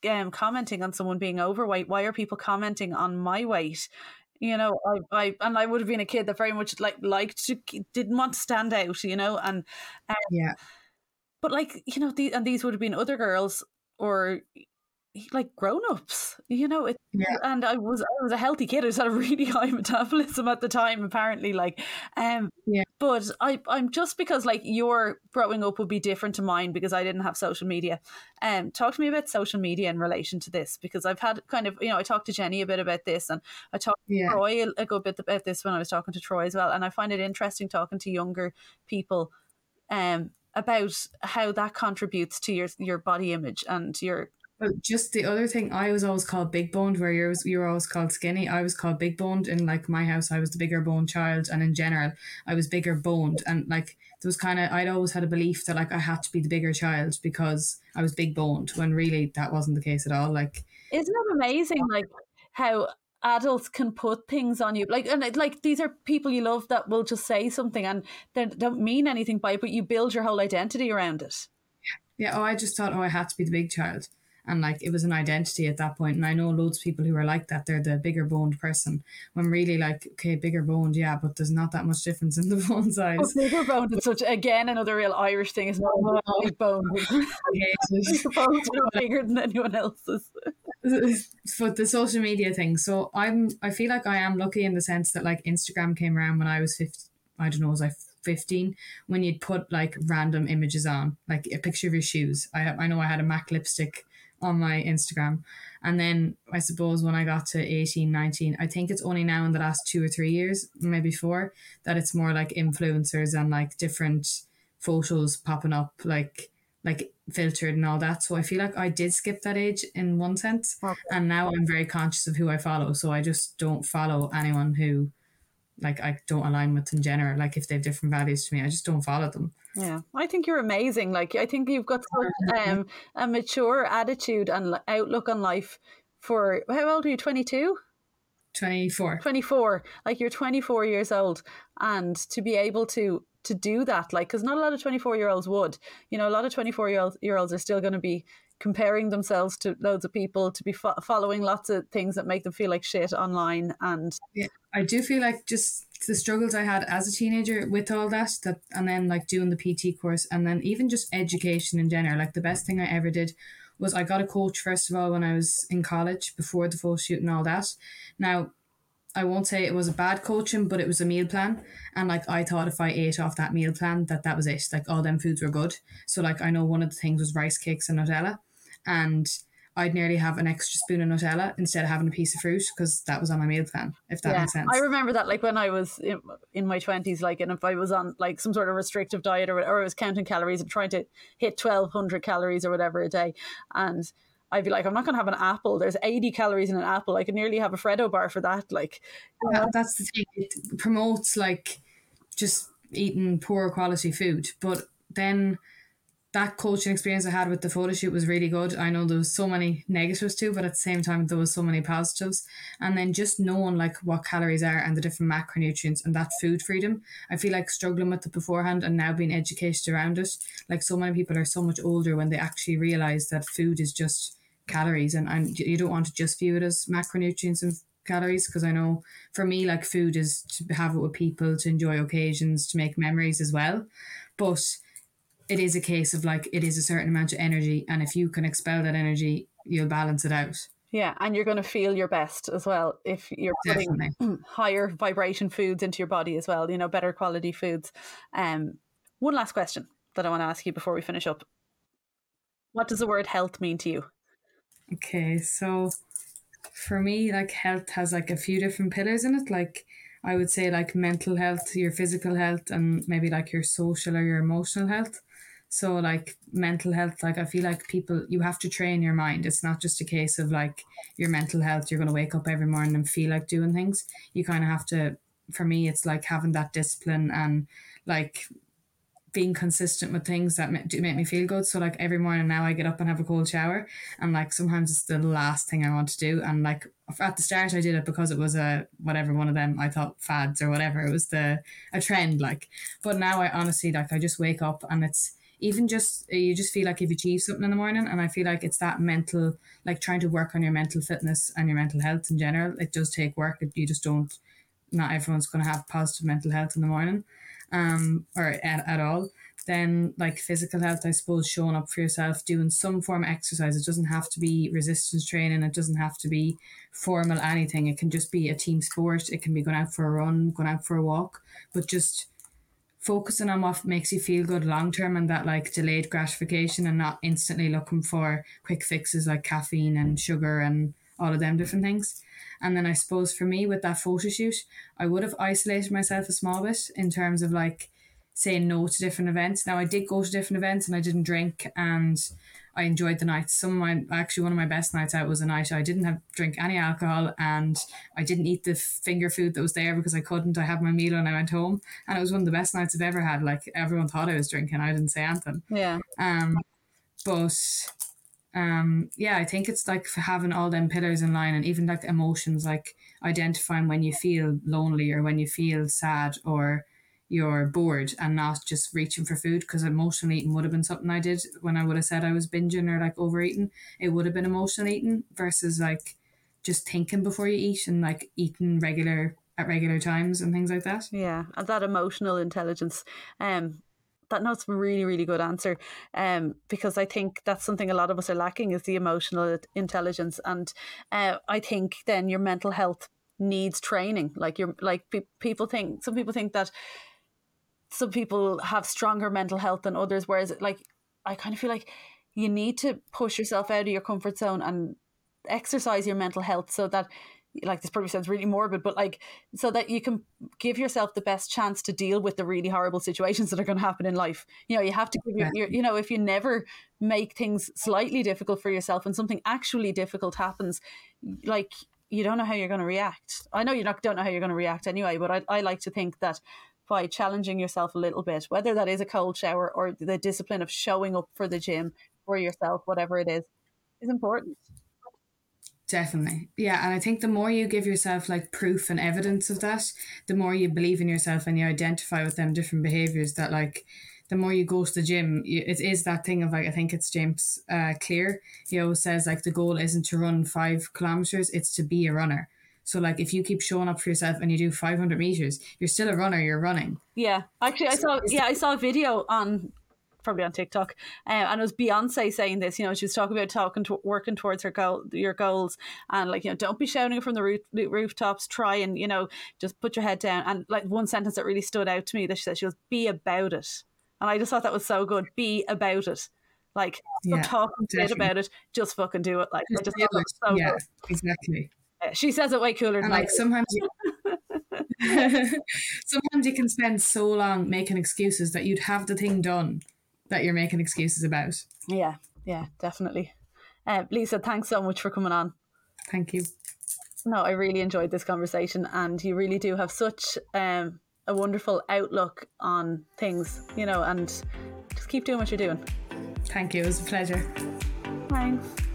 um, commenting on someone being overweight. Why are people commenting on my weight? You know, I, I and I would have been a kid that very much like liked to didn't want to stand out. You know, and um, yeah. but like you know, the, and these would have been other girls or like grown ups, you know. It, Yeah. And I was I was a healthy kid. I just had a really high metabolism at the time, apparently. Like, um, Yeah. But I I'm just because like your growing up would be different to mine because I didn't have social media. Um, talk to me about social media in relation to this because I've had kind of you know I talked to Jenny a bit about this and I talked Yeah. to Troy a, a good bit about this when I was talking to Troy as well, and I find it interesting talking to younger people, um, about how that contributes to your your body image and your But just the other thing, I was always called big boned, where you you were always called skinny. I was called big boned in like my house. I was the bigger boned child, and in general, I was bigger boned. And like there was kind of, I'd always had a belief that like I had to be the bigger child because I was big boned. When really that wasn't the case at all. Like Isn't it amazing, like how adults can put things on you, like and it- like these are people you love that will just say something and they don't mean anything by it, but you build your whole identity around it. yeah, oh, I just thought, oh, I had to be the big child. And like it was an identity at that point. And I know loads of people who are like that. They're the bigger boned person. When really like, okay, bigger boned, yeah, but there's not that much difference in the bone size. bigger boned. is such again another real Irish thing is not oh, big bone. I hate it. Your bones are bigger than anyone else's. but the social media thing. So I'm I feel like I am lucky in the sense that like Instagram came around when I was 15, I don't know, was I 15 when you'd put like random images on, like a picture of your shoes. I I know I had a MAC lipstick on my Instagram. And then I suppose when I got to 18, 19, I think it's only now in the last two or three years, maybe four, that it's more like influencers and like different photos popping up, like like filtered and all that. So I feel like I did skip that age in one sense. And now I'm very conscious of who I follow. So I just don't follow anyone who like I don't align with in general. Like if they have different values to me, I just don't follow them. Yeah, I think you're amazing. Like I think you've got such um, a mature attitude and outlook on life. For how old are you? Twenty two. 24. 24 like you're 24 years old and to be able to to do that like because not a lot of 24 year olds would you know a lot of 24 year olds year olds are still going to be comparing themselves to loads of people to be fo- following lots of things that make them feel like shit online and yeah, I do feel like just the struggles I had as a teenager with all that, that and then like doing the PT course and then even just education in general. Like the best thing I ever did was I got a coach first of all when I was in college before the full shoot and all that. Now I won't say it was a bad coaching, but it was a meal plan, and like I thought if I ate off that meal plan, that that was it. Like all them foods were good. So like I know one of the things was rice cakes and Nutella, and I'd nearly have an extra spoon of Nutella instead of having a piece of fruit because that was on my meal plan. If that yeah makes sense. i remember that like when i was in, in my 20s like and if i was on like some sort of restrictive diet or, or i was counting calories and trying to hit 1200 calories or whatever a day and I'd be like, I'm not going to have an apple. There's 80 calories in an apple. I could nearly have a Freddo bar for that. Like, Yeah, that's the thing. It promotes like just eating poor quality food. But then that coaching experience I had with the photo shoot was really good. I know there was so many negatives too, but at the same time there was so many positives. And then just knowing like what calories are and the different macronutrients and that food freedom, I feel like struggling with it beforehand and now being educated around it. Like so many people are so much older when they actually realize that food is just calories and, and you don't want to just view it as macronutrients and calories because I know for me like food is to have it with people to enjoy occasions to make memories as well but it is a case of like it is a certain amount of energy and if you can expel that energy you'll balance it out yeah, and you're going to feel your best as well if you're putting definitely higher vibration foods into your body as well, you know, better quality foods. Um, one last question that I want to ask you before we finish up. What does the word health mean to you? okay so for me like health has like a few different pillars in it like I would say like mental health your physical health and maybe like your social or your emotional health So like mental health, like I feel like people you have to train your mind. It's not just a case of like your mental health, you're gonna wake up every morning and feel like doing things. You kind of have to for me it's like having that discipline and like being consistent with things that do make me feel good. So like every morning now I get up and have a cold shower and like sometimes it's the last thing I want to do. And like at the start I did it because it was a whatever one of them I thought fads or whatever. It was the a trend like. But now I honestly like I just wake up and it's even just you just feel like you've achieved something in the morning and I feel like it's that mental like trying to work on your mental fitness and your mental health in general. It does take work. You just don't not everyone's going to have positive mental health in the morning um, or at, at all. then like physical health i suppose showing up for yourself doing some form of exercise. It doesn't have to be resistance training. It doesn't have to be formal anything. It can just be a team sport. It can be going out for a run going out for a walk. But just focusing on what makes you feel good long term and that like delayed gratification and not instantly looking for quick fixes like caffeine and sugar and all of them different things. And then I suppose for me with that photo shoot, I would have isolated myself a small bit in terms of like saying no to different events. Now I did go to different events and I didn't drink and I enjoyed the nights. Some of my actually one of my best nights out was a night I didn't have drink any alcohol and I didn't eat the finger food that was there because I couldn't. I had my meal and I went home and it was one of the best nights I've ever had. Like everyone thought I was drinking. I didn't say anything. Yeah. Um, but um, yeah, I think it's like having all them pillars in line and even like emotions, like identifying when you feel lonely or when you feel sad or you're bored and not just reaching for food because emotional eating would have been something I did when I would have said I was binging or like overeating. It would have been emotional eating versus like just thinking before you eat and like eating regular at regular times and things like that. Yeah, and that emotional intelligence. Um, that a really really good answer um because i think that's something a lot of us are lacking is the emotional intelligence. And uh, i think then your mental health needs training. Like you're like pe- people think some people think that some people have stronger mental health than others whereas like i kind of feel like you need to push yourself out of your comfort zone and exercise your mental health so that like this probably sounds really morbid but like so that you can give yourself the best chance to deal with the really horrible situations that are going to happen in life. You know you have to give your, your you know if you never make things slightly difficult for yourself and something actually difficult happens like you don't know how you're going to react. I know you not don't know how you're going to react anyway but I, I like to think that by challenging yourself a little bit, whether that is a cold shower or the discipline of showing up for the gym for yourself, whatever it is, is important. Definitely. Yeah. And I think the more you give yourself like proof and evidence of that, the more you believe in yourself and you identify with them different behaviors that like the more you go to the gym, it is that thing of like, I think it's James uh, Clear. He always says like the goal isn't to run five kilometers, it's to be a runner. So like if you keep showing up for yourself and you do 500 meters, you're still a runner. You're running. Yeah, actually, I saw yeah I saw a video on probably on TikTok, uh, and it was Beyonce saying this. You know, she was talking about talking to working towards her goal, your goals, and like you know, don't be shouting from the roof, rooftops. Try and you know, just put your head down. And like one sentence that really stood out to me that she said, she was "Be about it," and I just thought that was so good. Be about it. Like, yeah, talking shit about it. Just fucking do it. Like, just, just so yeah, good. exactly. She says it way cooler. And like sometimes, you, sometimes you can spend so long making excuses that you'd have the thing done that you're making excuses about. Yeah, yeah, definitely. Uh, Lisa, thanks so much for coming on. Thank you. No, I really enjoyed this conversation, and you really do have such um, a wonderful outlook on things, you know, and just keep doing what you're doing. Thank you. It was a pleasure. Thanks.